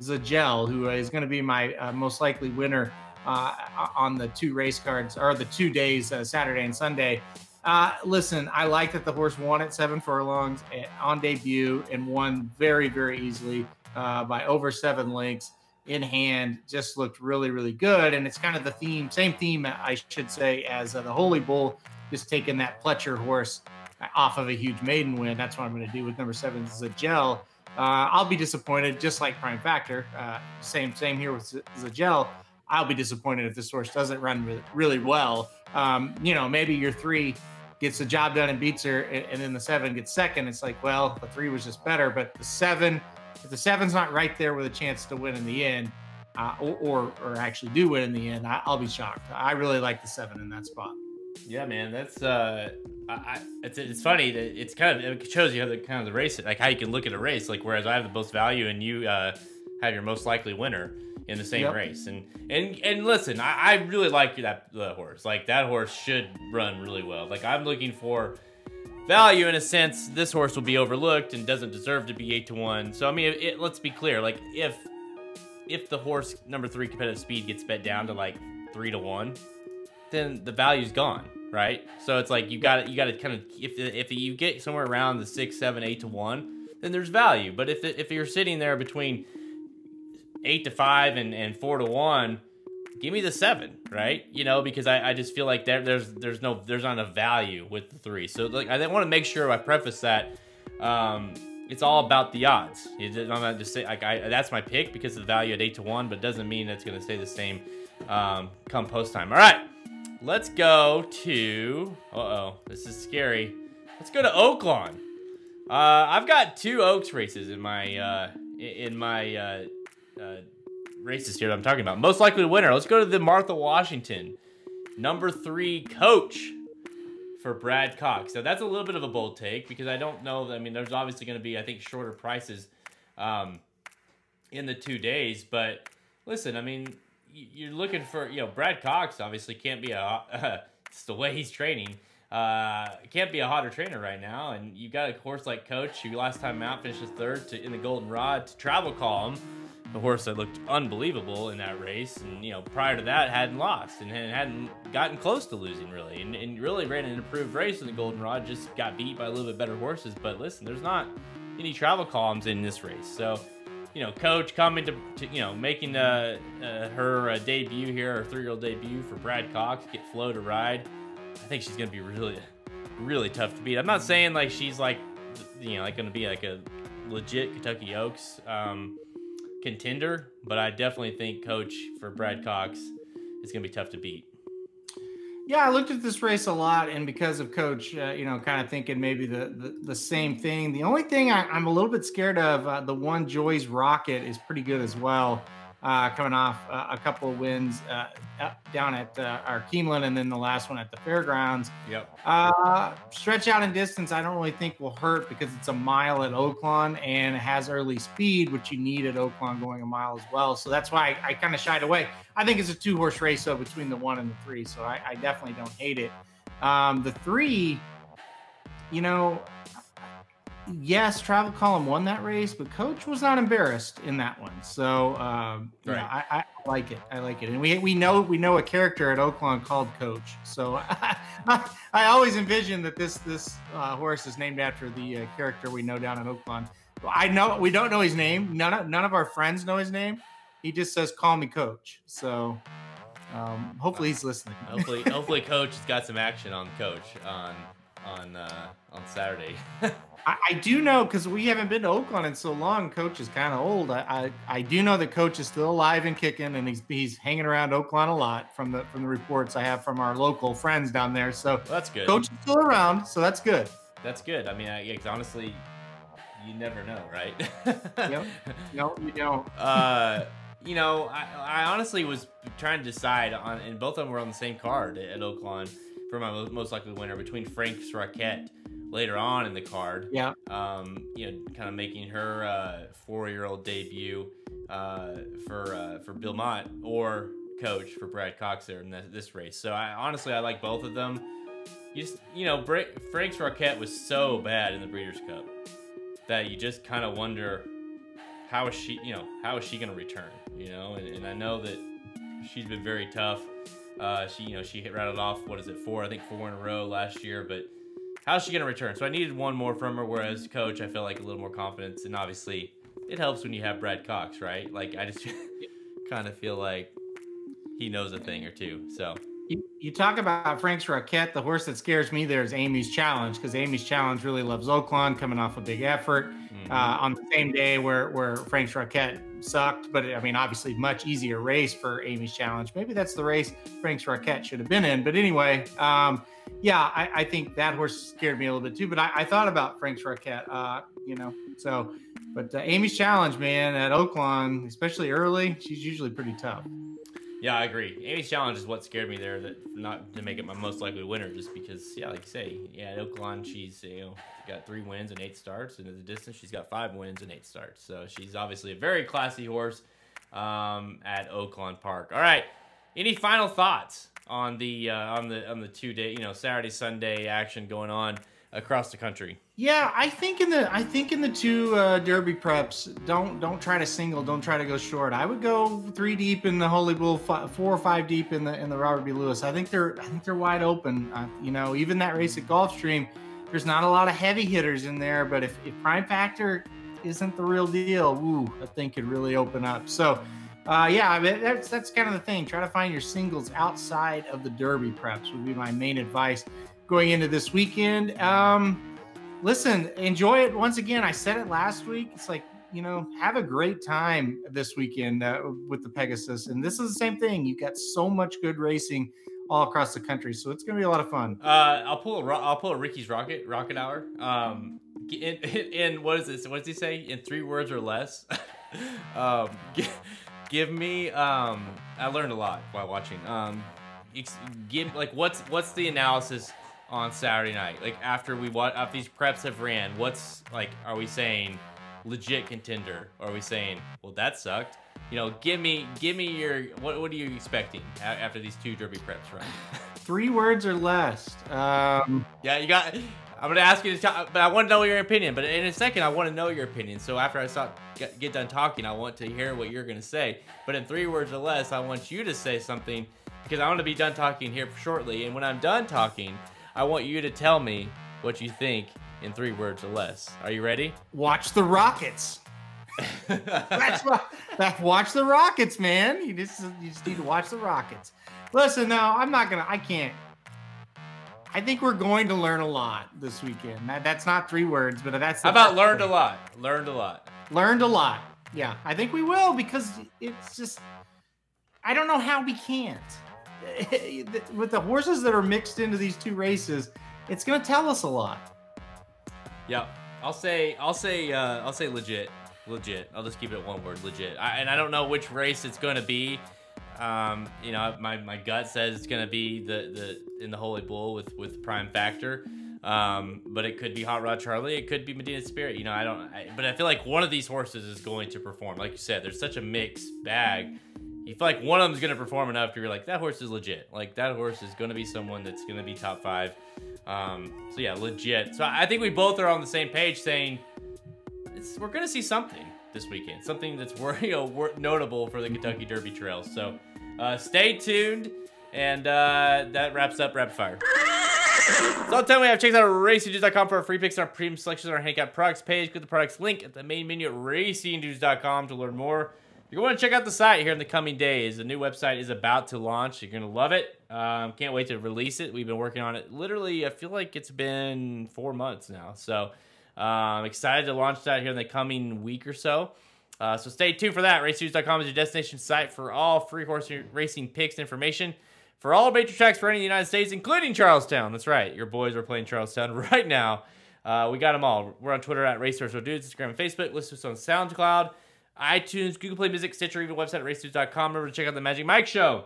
Zagel, who is going to be my uh, most likely winner uh, on the two race cards or the two days, uh, Saturday and Sunday. Uh, listen, I like that the horse won at seven furlongs eh, on debut and won very, very easily uh, by over seven lengths in hand. Just looked really, really good. And it's kind of the theme, same theme, I should say, as uh, the Holy Bull, just taking that Pletcher horse off of a huge maiden win. That's what I'm going to do with number seven, Zagel. Uh, I'll be disappointed, just like Prime Factor. Uh, same, same here with Zagel. I'll be disappointed if this horse doesn't run really, really well. Um, you know, maybe your three gets the job done and beats her, and, and then the seven gets second. It's like, well, the three was just better, but the seven, if the seven's not right there with a chance to win in the end, uh, or, or or actually do win in the end, I, I'll be shocked. I really like the seven in that spot. Yeah, man, that's uh, I, I it's it's funny that it's kind of it shows you how the kind of the race like how you can look at a race like whereas I have the most value and you uh have your most likely winner in the same Yep. race. And and and listen I, I really like that the horse. Like that horse should run really well. Like I'm looking for value in a sense this horse will be overlooked and doesn't deserve to be eight to one. So I mean it, it- let's be clear like if if the horse number three competitive speed gets bet down to like three to one then the value's gone, right? So it's like you got to you got to kind of if if you get somewhere around the six, seven, eight to one, then there's value. But if if you're sitting there between eight to five and, and four to one, give me the seven, right? You know, because I, I just feel like there, there's there's no there's not a value with the three. So like I want to make sure I preface that. Um, it's all about the odds. I'm not just say like I, that's my pick because of the value at eight to one, but doesn't mean it's going to stay the same um, come post time. All right, let's go to. Uh oh, this is scary. Let's go to Oaklawn. Uh, I've got two Oaks races in my uh, in my uh, uh, races here that I'm talking about. Most likely winner. Let's go to the Martha Washington, number three coach for Brad Cox. So that's a little bit of a bold take because I don't know. I mean, there's obviously going to be, I think, shorter prices um, in the two days. But listen, I mean, you're looking for, you know, Brad Cox obviously can't be a, it's the way he's training. Uh, can't be a hotter trainer right now. And you got a horse like Coach, who last time out finishes third to, in the Golden Rod to travel him the horse that looked unbelievable in that race, and you know prior to that hadn't lost and hadn't gotten close to losing really, and, and really ran an improved race in the Golden Rod Just got beat by a little bit better horses, but listen, there's not any travel columns in this race, so you know, coach coming to, to you know making uh, uh, her uh, debut here, her three-year-old debut for Brad Cox, get Flo to ride. I think she's gonna be really, really tough to beat. I'm not saying like she's like, you know, like gonna be like a legit Kentucky Oaks. Um, contender, but I definitely think coach for Brad Cox is going to be tough to beat. Yeah, I looked at this race a lot, and because of Coach, uh, you know, kind of thinking maybe the, the, the same thing. The only thing I, am a little bit scared of, uh, the one Joy's Rocket is pretty good as well uh, coming off uh, a couple of wins uh, down at uh, our Keeneland and then the last one at the fairgrounds. Yep. Uh, stretch out in distance, I don't really think will hurt because it's a mile at Oaklawn and has early speed, which you need at Oaklawn going a mile as well. So that's why I, I kind of shied away. I think it's a two horse race though between the one and the three. So I, I definitely don't hate it. Um, the three, you know, yes, Travel Column won that race, but Coach was not embarrassed in that one. So um, right. yeah, I, I, like it. I like it, and we we know we know a character at Oaklawn called Coach. So I, I always envision that this this uh, horse is named after the uh, character we know down in Oaklawn. I know we don't know his name. None of none of our friends know his name. He just says, "Call me Coach." So. Um, hopefully he's listening. hopefully, hopefully, Coach has got some action on Coach on on uh, on Saturday. I, I do know because we haven't been to Oaklawn in so long. Coach is kind of old. I, I, I do know that Coach is still alive and kicking, and he's he's hanging around Oaklawn a lot from the from the reports I have from our local friends down there. So well, that's good. Coach is still around, so that's good. That's good. I mean, I, honestly, you never know, right? yep. No, you don't. uh, you know, I, I honestly was trying to decide on, and both of them were on the same card at Oaklawn for my most likely winner between Frank's Rockette later on in the card. Yeah. Um, you know, kind of making her uh, four-year-old debut uh, for uh, for Bill Mott or coach for Brad Cox there in this race. So I honestly I like both of them. You just you know Bra- Frank's Rockette was so bad in the Breeders' Cup that you just kind of wonder how is she you know how is she going to return you know and, and I know that she's been very tough. Uh, she, you know, she hit rattled off what is it four? I think four in a row last year. But how's she gonna return? So I needed one more from her. Whereas coach, I felt like a little more confidence, and obviously it helps when you have Brad Cox, right? Like I just kind of feel like he knows a thing or two. So you, you talk about Frank's Rockette. The horse that scares me there is Amy's Challenge because Amy's Challenge really loves Oaklawn, coming off a big effort mm-hmm. uh, on the same day where where Frank's Rockette sucked. But I mean, obviously, much easier race for Amy's Challenge. Maybe that's the race Frank's Rockette should have been in. But anyway, um, yeah, I, I, think that horse scared me a little bit too. But I, I thought about Frank's Rockette, uh, you know. So, but uh, Amy's Challenge, man, at Oaklawn, especially early, she's usually pretty tough. Yeah, I agree. Amy's challenge is what scared me there. That not to make it my most likely winner, just because, yeah, like you say, yeah, at Oaklawn, she's you know got three wins and eight starts, and at the distance, she's got five wins and eight starts. So she's obviously a very classy horse um, at Oaklawn Park. All right, any final thoughts on the uh, on the on the two day, you know, Saturday Sunday action going on? across the country. Yeah, I think in the I think in the two uh, Derby preps, don't don't try to single, don't try to go short. I would go three deep in the Holy Bull, five, four or five deep in the in the Robert B. Lewis. I think they're I think they're wide open. Uh, you know, even that race at Gulfstream, there's not a lot of heavy hitters in there, but if, if Prime Factor isn't the real deal, ooh, I think could really open up. So, uh, yeah, I mean, that's that's kind of the thing. Try to find your singles outside of the Derby preps would be my main advice going into this weekend. Um, listen, enjoy it. Once again, I said it last week. It's like you know, have a great time this weekend uh, with the Pegasus. And this is the same thing. You've got so much good racing all across the country, so it's gonna be a lot of fun. Uh, I'll pull I'll pull a Ricky's Rocket Rocket Hour. Um, in, in what is this? What does he say? In three words or less. um, give, give me. Um, I learned a lot while watching. Um, ex- give like what's what's the analysis on Saturday night? Like after we watch after these preps have ran, what's like? Are we saying? legit contender? Or are we saying, well, that sucked? You know, give me, give me your what? What are you expecting after these two Derby preps, right? Three words or less. Um, yeah, you got. I'm gonna ask you to talk, but I want to know your opinion. But in a second, I want to know your opinion. So after I stop, get, get done talking, I want to hear what you're gonna say. But in three words or less, I want you to say something because I want to be done talking here shortly. And when I'm done talking, I want you to tell me what you think in three words or less. Are you ready? Watch the Rockets. That's what. That, watch the Rockets, man. You just you just need to watch the Rockets. Listen, no, I'm not gonna. I can't. I think we're going to learn a lot this weekend. That, that's not three words, but that's. How about learned a lot? Learned a lot. Learned a lot. Yeah, I think we will because it's just. I don't know how we can't. With the horses that are mixed into these two races, it's going to tell us a lot. Yeah, I'll say I'll say uh, I'll say legit, legit. I'll just keep it one word, legit. I, and I don't know which race it's going to be. Um, you know, my, my gut says it's going to be the the in the Holy Bull with with Prime Factor. Um, but it could be Hot Rod Charlie. It could be Medina Spirit. You know, I don't. I, but I feel like one of these horses is going to perform. Like you said, there's such a mixed bag. You feel like one of them is going to perform enough to be like that horse is legit. Like that horse is going to be someone that's going to be top five. Um, so yeah, legit. So I think we both are on the same page, saying we're gonna see something this weekend, something that's you know notable for the Kentucky Derby Trail. So uh, stay tuned, and uh, that wraps up Rapid Fire. So all the time we have. Check out racingdudes.com for our free picks and our premium selections on our handicap products page. To the products link at the main menu at racingdudes.com to learn more you're going to check out the site here in the coming days. The new website is about to launch. You're going to love it. Um, can't wait to release it. We've been working on it literally, I feel like it's been four months now. So um, excited to launch that here in the coming week or so. Uh, so stay tuned for that. RaceNews.com is your destination site for all free horse racing picks information for all major tracks running in the United States, including Charlestown. That's right. Your boys are playing Charlestown right now. Uh, we got them all. We're on Twitter at Racehorse Dudes, Instagram and Facebook. Listen to us on SoundCloud iTunes, Google Play Music, Stitcher, even website at racenews.com. Remember to check out the Magic Mike Show.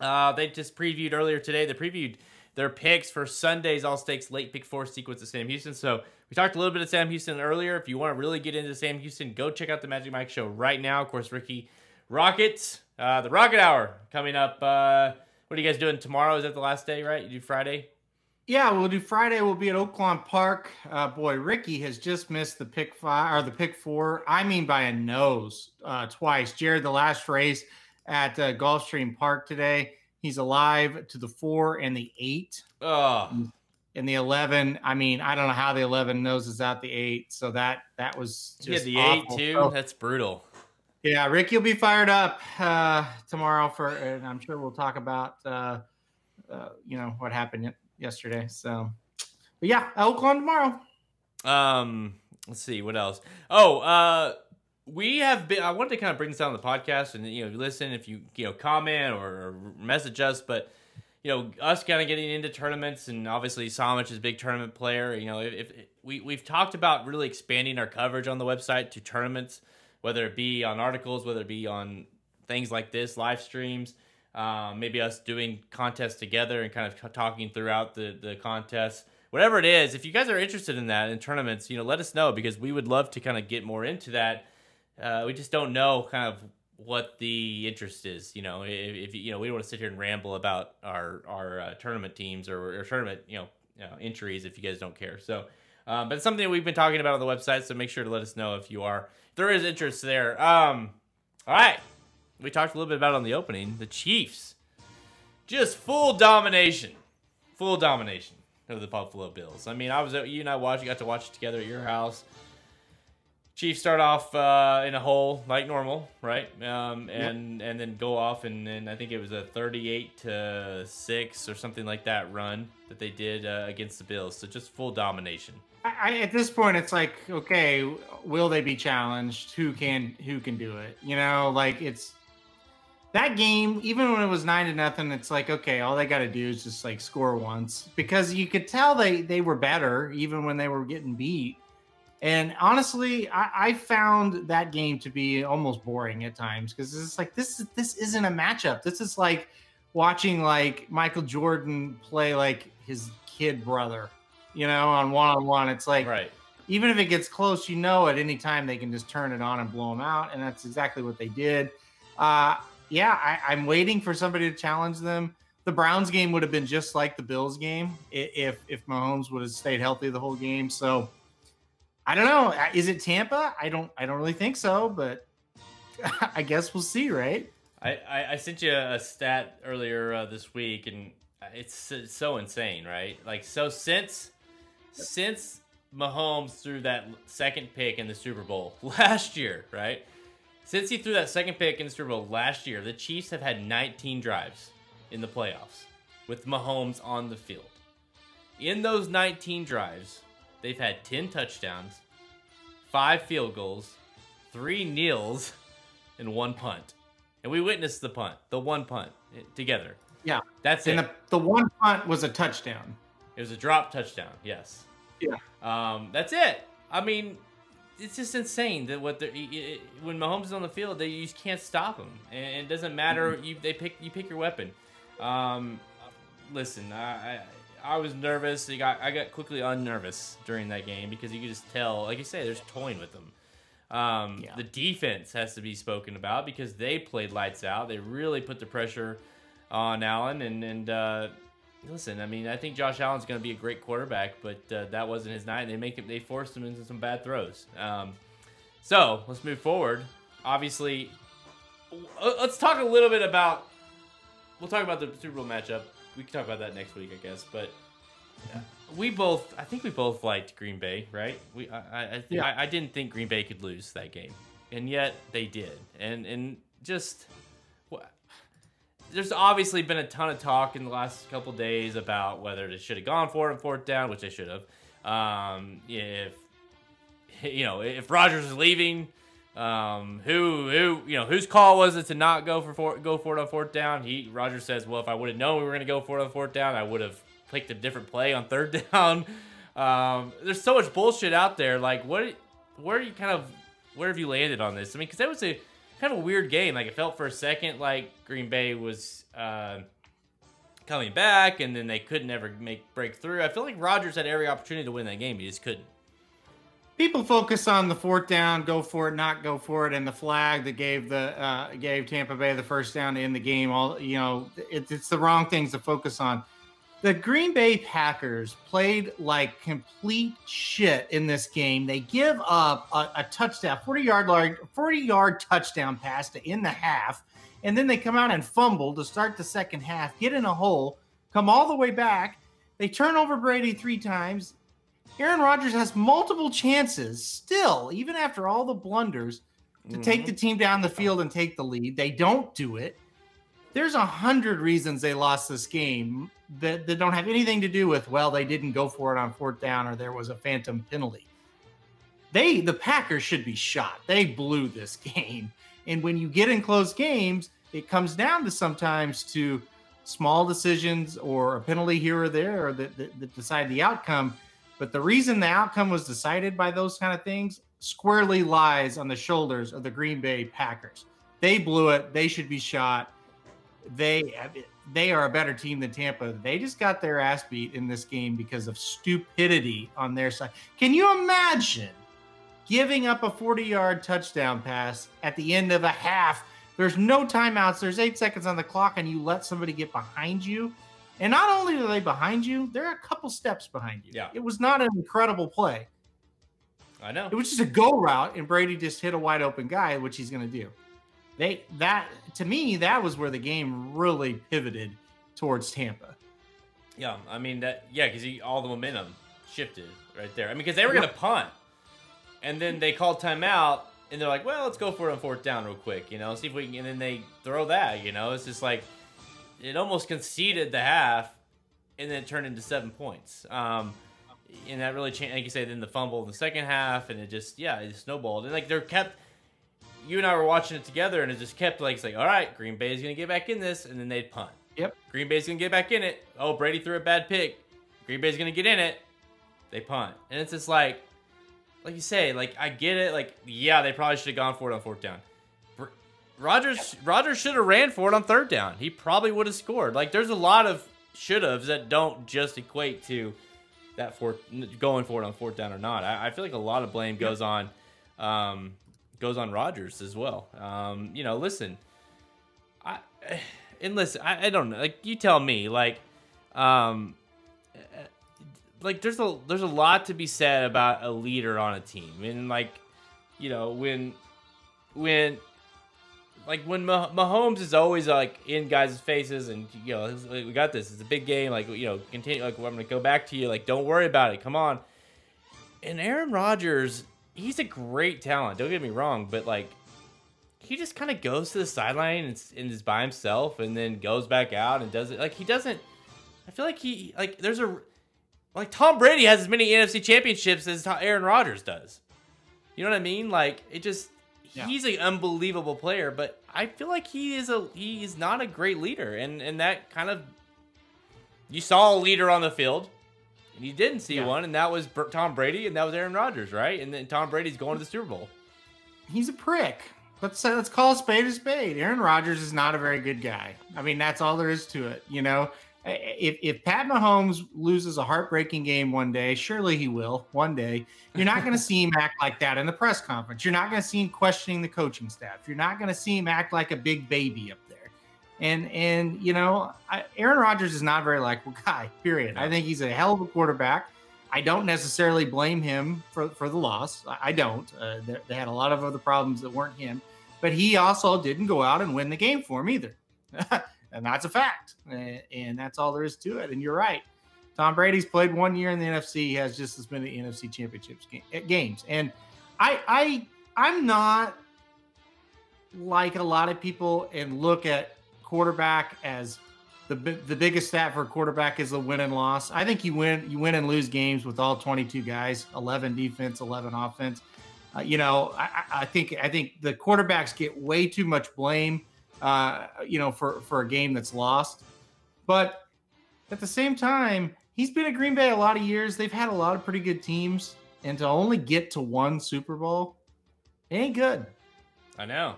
Uh, they just previewed earlier today. They previewed their picks for Sunday's All Stakes late pick four sequence of Sam Houston. So we talked a little bit of Sam Houston earlier. If you want to really get into Sam Houston, go check out the Magic Mike Show right now. Of course, Ricky Rockets, uh, the Rocket Hour coming up. Uh, what are you guys doing tomorrow? Is that the last day, right? You do Friday? Yeah, we'll do Friday. We'll be at Oaklawn Park. Uh, boy, Ricky has just missed the pick five or the pick four. I mean, by a nose uh, twice. Jared, the last race at uh, Gulfstream Park today, he's alive to the four and the eight. Oh. And the eleven, I mean, I don't know how the eleven noses out the eight. So that that was just yeah, the awful. eight too. So, That's brutal. Yeah, Ricky will be fired up uh, tomorrow for, and I'm sure we'll talk about uh, uh, you know what happened yesterday. So, but yeah, Oaklawn tomorrow. Um, let's see what else. Oh, uh, we have been. I wanted to kind of bring this out on the podcast, and you know, listen if you you know comment or, or message us, but you know, us kind of getting into tournaments, and obviously Samich is a big tournament player. You know, if, if we we've talked about really expanding our coverage on the website to tournaments, whether it be on articles, whether it be on things like this, live streams um, maybe us doing contests together and kind of talking throughout the the contest whatever it is if you guys are interested in that in tournaments you know let us know because we would love to kind of get more into that. Uh, we just don't know kind of what the interest is you know if, if you know we don't want to sit here and ramble about our our uh, tournament teams or, or tournament you know, you know, entries if you guys don't care. So um, but it's something we've been talking about on the website so make sure to let us know if you are if there is interest there. Um, all right we talked a little bit about it on the opening. The Chiefs, just full domination, full domination. of the Buffalo Bills. I mean, I was you and I watched, you got to watch it together at your house. Chiefs start off uh, in a hole like normal, right? Um, and yep. and then go off and, and I think it was a 38 to six or something like that run that they did uh, against the Bills. So just full domination. I, at this point, it's like, okay, will they be challenged? Who can who can do it? You know, like it's that game. Even when it was nine to nothing, it's like, okay, all they got to do is just like score once because you could tell they they were better even when they were getting beat and honestly, I, I, found that game to be almost boring at times because it's like this this isn't a matchup. This is like watching like Michael Jordan play like his kid brother, you know, on one on one. It's like right. even if it gets close, you know, at any time they can just turn it on and blow them out, and that's exactly what they did. Uh, yeah, I, I'm waiting for somebody to challenge them. The Browns game would have been just like the Bills game if if Mahomes would have stayed healthy the whole game. So I don't know. Uh, is it Tampa? I don't. I don't really think so, but I guess we'll see, right? I, I, I sent you a stat earlier uh, this week, and it's, it's so insane, right? Like, so since since Mahomes threw that second pick in the Super Bowl last year, right? Since he threw that second pick in the Super Bowl last year, the Chiefs have had 19 drives in the playoffs with Mahomes on the field. In those 19 drives, They've had 10 touchdowns, five field goals, three kneels, and one punt. And we witnessed the punt, the one punt eh, together. Yeah. That's and it. The, the one punt was a touchdown. It was a drop touchdown, yes. Yeah. Um, that's it. I mean, it's just insane that what they when Mahomes is on the field, they you just can't stop him, and it doesn't matter. Mm-hmm. You they pick you pick your weapon. Um, listen, I, I was nervous. I got I got quickly unnervous during that game because you could just tell, like you say, there's toying with them. Um, yeah. The defense has to be spoken about because they played lights out. They really put the pressure on Allen. And and uh, listen, I mean, I think Josh Allen's going to be a great quarterback, but uh, that wasn't his night. They make it. They forced him into some bad throws. Um, so let's move forward. Obviously, let's talk a little bit about. We'll talk about the Super Bowl matchup we can talk about that next week, I guess. But we both, I think we both liked Green Bay, right? We, I, I, I, yeah. I, I didn't think Green Bay could lose that game, and yet they did. And and just, there's obviously been a ton of talk in the last couple days about whether they should have gone for it and fourth down, which they should have. Um, if you know, if Rodgers is leaving um, who who you know whose call was it to not go for four, go for it on fourth down? He Roger says, well, if I would have known we were going to go for it on fourth down, I would have picked a different play on third down. Um, there's so much bullshit out there. Like, what? Where are you kind of? Where have you landed on this? I mean, because that was a kind of a weird game. Like, it felt for a second like Green Bay was uh, coming back, and then they could never make break through. I feel like Rodgers had every opportunity to win that game. He just couldn't people focus on the fourth down, go for it, not go for it, and the flag that gave the uh, gave Tampa Bay the first down end the game. All you know, it, it's the wrong things to focus on. The Green Bay Packers played like complete shit in this game. They give up a, a touchdown, forty yard 40 yard touchdown pass to end the half, and then they come out and fumble to start the second half, get in a hole, come all the way back. They turn over Brady three times. Aaron Rodgers has multiple chances still, even after all the blunders, to mm-hmm. take the team down the field and take the lead. They don't do it. There's a hundred reasons they lost this game that, that don't have anything to do with, well, they didn't go for it on fourth down or there was a phantom penalty. They, the Packers, should be shot. They blew this game. And when you get in close games, it comes down to sometimes to small decisions or a penalty here or there that, that, that decide the outcome but the reason the outcome was decided by those kind of things squarely lies on the shoulders of the Green Bay Packers. They blew it. They should be shot. They they are a better team than Tampa. They just got their ass beat in this game because of stupidity on their side. Can you imagine giving up a 40-yard touchdown pass at the end of a half? There's no timeouts. There's 8 seconds on the clock and you let somebody get behind you and not only are they behind you, they're a couple steps behind you. Yeah. It was not an incredible play. I know. It was just a go route, and Brady just hit a wide open guy, which he's going to do. They that to me that was where the game really pivoted towards Tampa. Yeah, I mean that. Yeah, because all the momentum shifted right there. I mean, because they were gonna punt, and then they called timeout, and they're like, "Well, let's go for it on fourth down real quick, you know, see if we can." And then they throw that, you know. It's just like it almost conceded the half, and then it turned into seven points. Um, and that really changed. Like you say, then the fumble in the second half, and it just yeah, it snowballed. And like they're kept. You and I were watching it together, and it just kept like it's like, all right, Green Bay is gonna get back in this, and then they'd punt. Yep. Green Bay's gonna get back in it. Oh, Brady threw a bad pick. Green Bay's gonna get in it. They punt, and it's just like, like you say, like I get it. Like yeah, they probably should have gone for it on fourth down. Rodgers Rodgers should have ran for it on third down. He probably would have scored. Like there's a lot of should haves that don't just equate to that fourth going for it on fourth down or not. I, I feel like a lot of blame goes on um, goes on Rodgers as well. Um, you know, listen, I and listen, I, I don't know. Like you tell me, like, um, like there's a there's a lot to be said about a leader on a team, and like, you know, when when like when Mah- Mahomes is always like in guys' faces, and you know like, we got this. It's a big game. Like you know, continue. Like I'm gonna go back to you. Like don't worry about it. Come on. And Aaron Rodgers, he's a great talent. Don't get me wrong, but like he just kind of goes to the sideline and, and is by himself, and then goes back out and does it. Like he doesn't. I feel like he like there's a like Tom Brady has as many NFC championships as Aaron Rodgers does. You know what I mean? Like it just Yeah. he's an unbelievable player, but I feel like he is a he is not a great leader, and and that kind of you saw a leader on the field, and you didn't see Yeah. one, and that was Tom Brady, and that was Aaron Rodgers, right? And then Tom Brady's going to the Super Bowl. he's a prick. Let's say, let's call a spade a spade. Aaron Rodgers is not a very good guy. I mean, that's all there is to it. You know, if if Pat Mahomes loses a heartbreaking game one day, surely he will one day. You're not going to see him act like that in the press conference. You're not going to see him questioning the coaching staff. You're not going to see him act like a big baby up. And and you know, I, Aaron Rodgers is not a very likable guy. Period. I think he's a hell of a quarterback. I don't necessarily blame him for, for the loss. I, don't. Uh, they, they had a lot of other problems that weren't him, but he also didn't go out and win the game for him either. and that's a fact. And, and that's all there is to it. And you're right. Tom Brady's played one year in the NFC. He has just as many NFC championships ga- eh, games. And I, I, I'm not like a lot of people and look at quarterback as the the biggest stat for a quarterback is the win and loss. I think you win you win and lose games with all 22 guys, 11 defense, 11 offense. Uh, you know, I, I think I think the quarterbacks get way too much blame. Uh, you know, for for a game that's lost, but at the same time, he's been at Green Bay a lot of years. They've had a lot of pretty good teams, and to only get to one Super Bowl, ain't good. I know.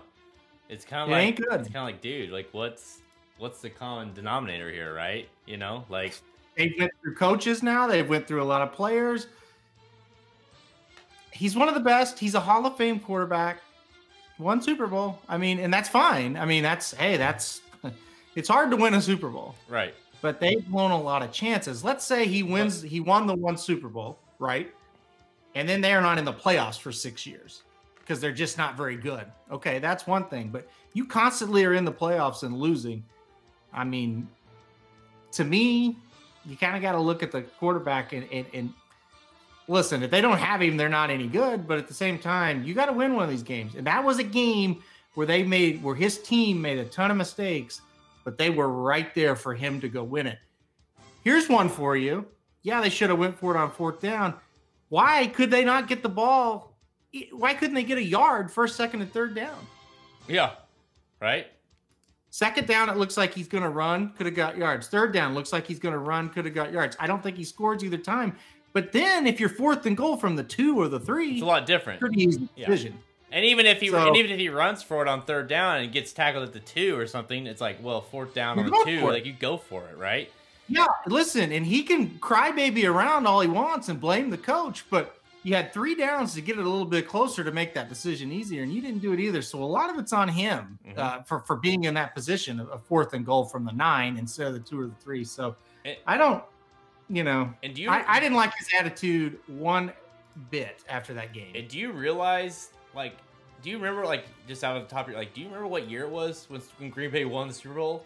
It's kind of It like ain't good. it's kind of like, dude, like what's what's the common denominator here, right? You know, like They've went through coaches now. They've went through a lot of players. He's one of the best. He's a Hall of Fame quarterback. One Super Bowl. I mean, and that's fine. I mean, that's hey, that's it's hard to win a Super Bowl, right. but they've blown a lot of chances. Let's say he wins, he won the one Super Bowl, right? And then they're not in the playoffs for six years because they're just not very good. Okay, that's one thing. But you constantly are in the playoffs and losing. I mean, to me, you kind of got to look at the quarterback and, and, and listen, if they don't have him, they're not any good. But at the same time, you got to win one of these games. And that was a game where they made, where his team made a ton of mistakes, but they were right there for him to go win it. Here's one for you. Yeah, they should have went for it on fourth down. Why could they not get the ball? Why couldn't they get a yard first, second, and third down? Yeah. Right? Second down, it looks like he's going to run, could have got yards. Third down, looks like he's going to run, could have got yards. I don't think he scores either time. But then if you're fourth and goal from the two or the three, It's a lot different. pretty easy Yeah. decision. And even if he So- and even if he runs for it on third down and gets tackled at the two or something, it's like, well, fourth down on the two, like you go for it, right? Yeah, listen, and he can cry baby around all he wants and blame the coach, but you had three downs to get it a little bit closer to make that decision easier, and you didn't do it either. So a lot of it's on him Mhm. uh, for for being in that position of, fourth and goal from the nine instead of the two or the three. So And- I don't, you know, And do you I, I didn't like his attitude one bit after that game. And do you realize, like, do you remember, like, just out of the top of your, like, do you remember what year it was when, when Green Bay won the Super Bowl?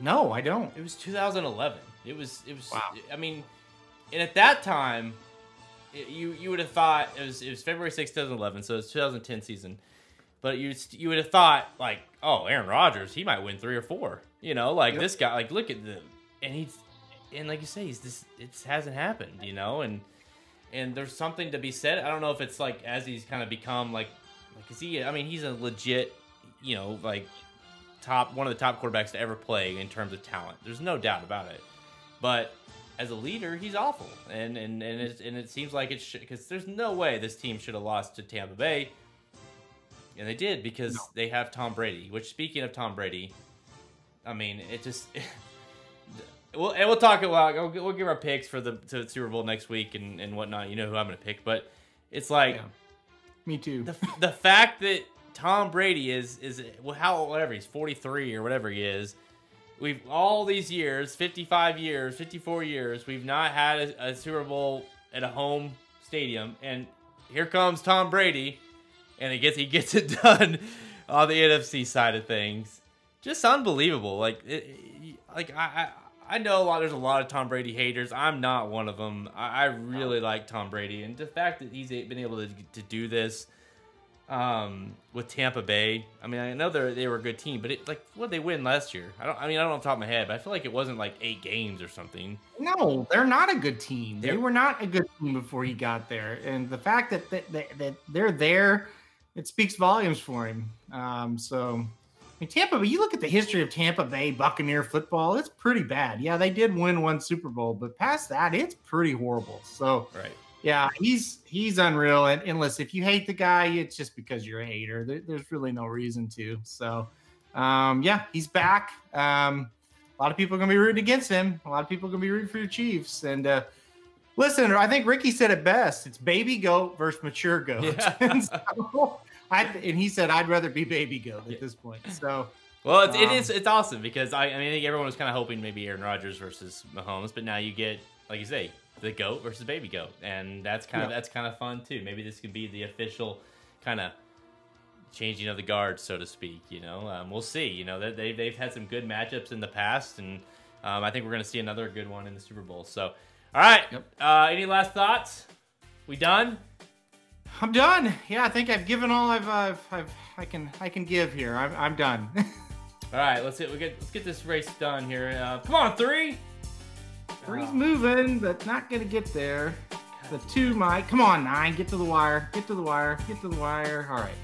No, I don't. It was 2011. It was. It was. Wow. I mean, and at that time, you you would have thought it was it was February 6, 2011, so it's 2010 season. But you you would have thought like, oh, Aaron Rodgers, he might win three or four. You know, like Yep. this guy. Like, look at the and he's and like you say, he's this. It hasn't happened. You know, and and there's something to be said. I don't know if it's like as he's kind of become like, like is he? I mean, he's a legit, you know, like top one of the top quarterbacks to ever play in terms of talent. There's no doubt about it. But as a leader, he's awful, and and and it, and it seems like it's because there's no way this team should have lost to Tampa Bay, and they did because they have Tom Brady. Which, speaking of Tom Brady, I mean, it just. Well, and we'll talk about we'll, we'll give our picks for the to the Super Bowl next week and, and whatnot. You know who I'm going to pick, but it's like Yeah. Me too. the the fact that Tom Brady is is well, how whatever he's 43 or whatever he is. We've all these years, 55 years, 54 years, we've not had a, a Super Bowl at a home stadium, and here comes Tom Brady, and he gets he gets it done on the NFC side of things. Just unbelievable. Like it, like I. I I know a lot. There's a lot of Tom Brady haters. I'm not one of them. I, I really like Tom Brady, and the fact that he's been able to, to do this um, with Tampa Bay. I mean, I know they they were a good team, but it like what they win last year? I don't. I mean, I don't know off the top of my head, but I feel like it wasn't like eight games or something. No, they're not a good team. They were not a good team before he got there, and the fact that that, that, that they're there, it speaks volumes for him. Um, so, I mean, Tampa Bay. You look at the history of Tampa Bay Buccaneer football; it's pretty bad. Yeah, they did win one Super Bowl, but past that, it's pretty horrible. So, Right. Yeah, he's he's unreal. And, and listen, if you hate the guy, it's just because you're a hater. There, there's really no reason to. So, um, yeah, he's back. Um, a lot of people are going to be rooting against him. A lot of people are going to be rooting for your Chiefs. And uh, listen, I think Ricky said it best. It's baby goat versus mature goat. Yeah. and, so, I, and he said, I'd rather be baby goat at this point. So, Well, it's, Um, is it's awesome because I, I mean I think everyone was kind of hoping maybe Aaron Rodgers versus Mahomes, but now you get like you say the goat versus baby goat, and that's kind of Yeah. that's kind of fun too. Maybe this can be the official kind of changing of the guard, so to speak. You know, um, we'll see. You know, they they've, they've had some good matchups in the past, and um, I think we're going to see another good one in the Super Bowl. So, all right, Yep. uh, any last thoughts? We done? I'm done. Yeah, I think I've given all I've, I've, I've I can I can give here. I'm, I'm done. All right, let's get we get let's get this race done here. Uh, come on, three. Three's moving, but not gonna get there. The two might. Come on, nine. Get to the wire. Get to the wire. Get to the wire. All right.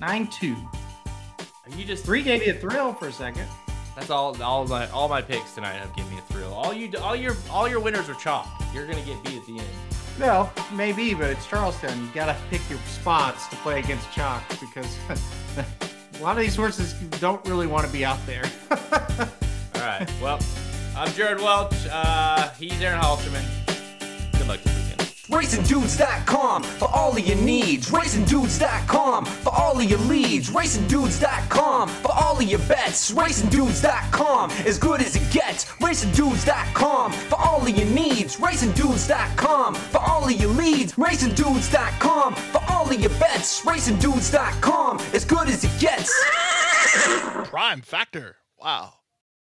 Nine two. Are you just Three gave you a thrill for a second. That's all. All my all my picks tonight have given me a thrill. All you all your all your winners are chalk. You're gonna get beat at the end. Well, maybe, but it's Charleston. You gotta pick your spots to play against Chalk because a lot of these horses don't really want to be out there. All right. Well, I'm Jared Welch. Uh, he's Aaron Halterman. Good luck this weekend. RacingDudes.com for all of your needs. RacingDudes.com for all of your leads. RacingDudes.com for all of your bets. RacingDudes.com as good as it gets. RacingDudes.com for all of your needs. RacingDudes.com for all of your leads. RacingDudes.com for all of your bets. RacingDudes.com as good as it gets. Prime Factor. Wow.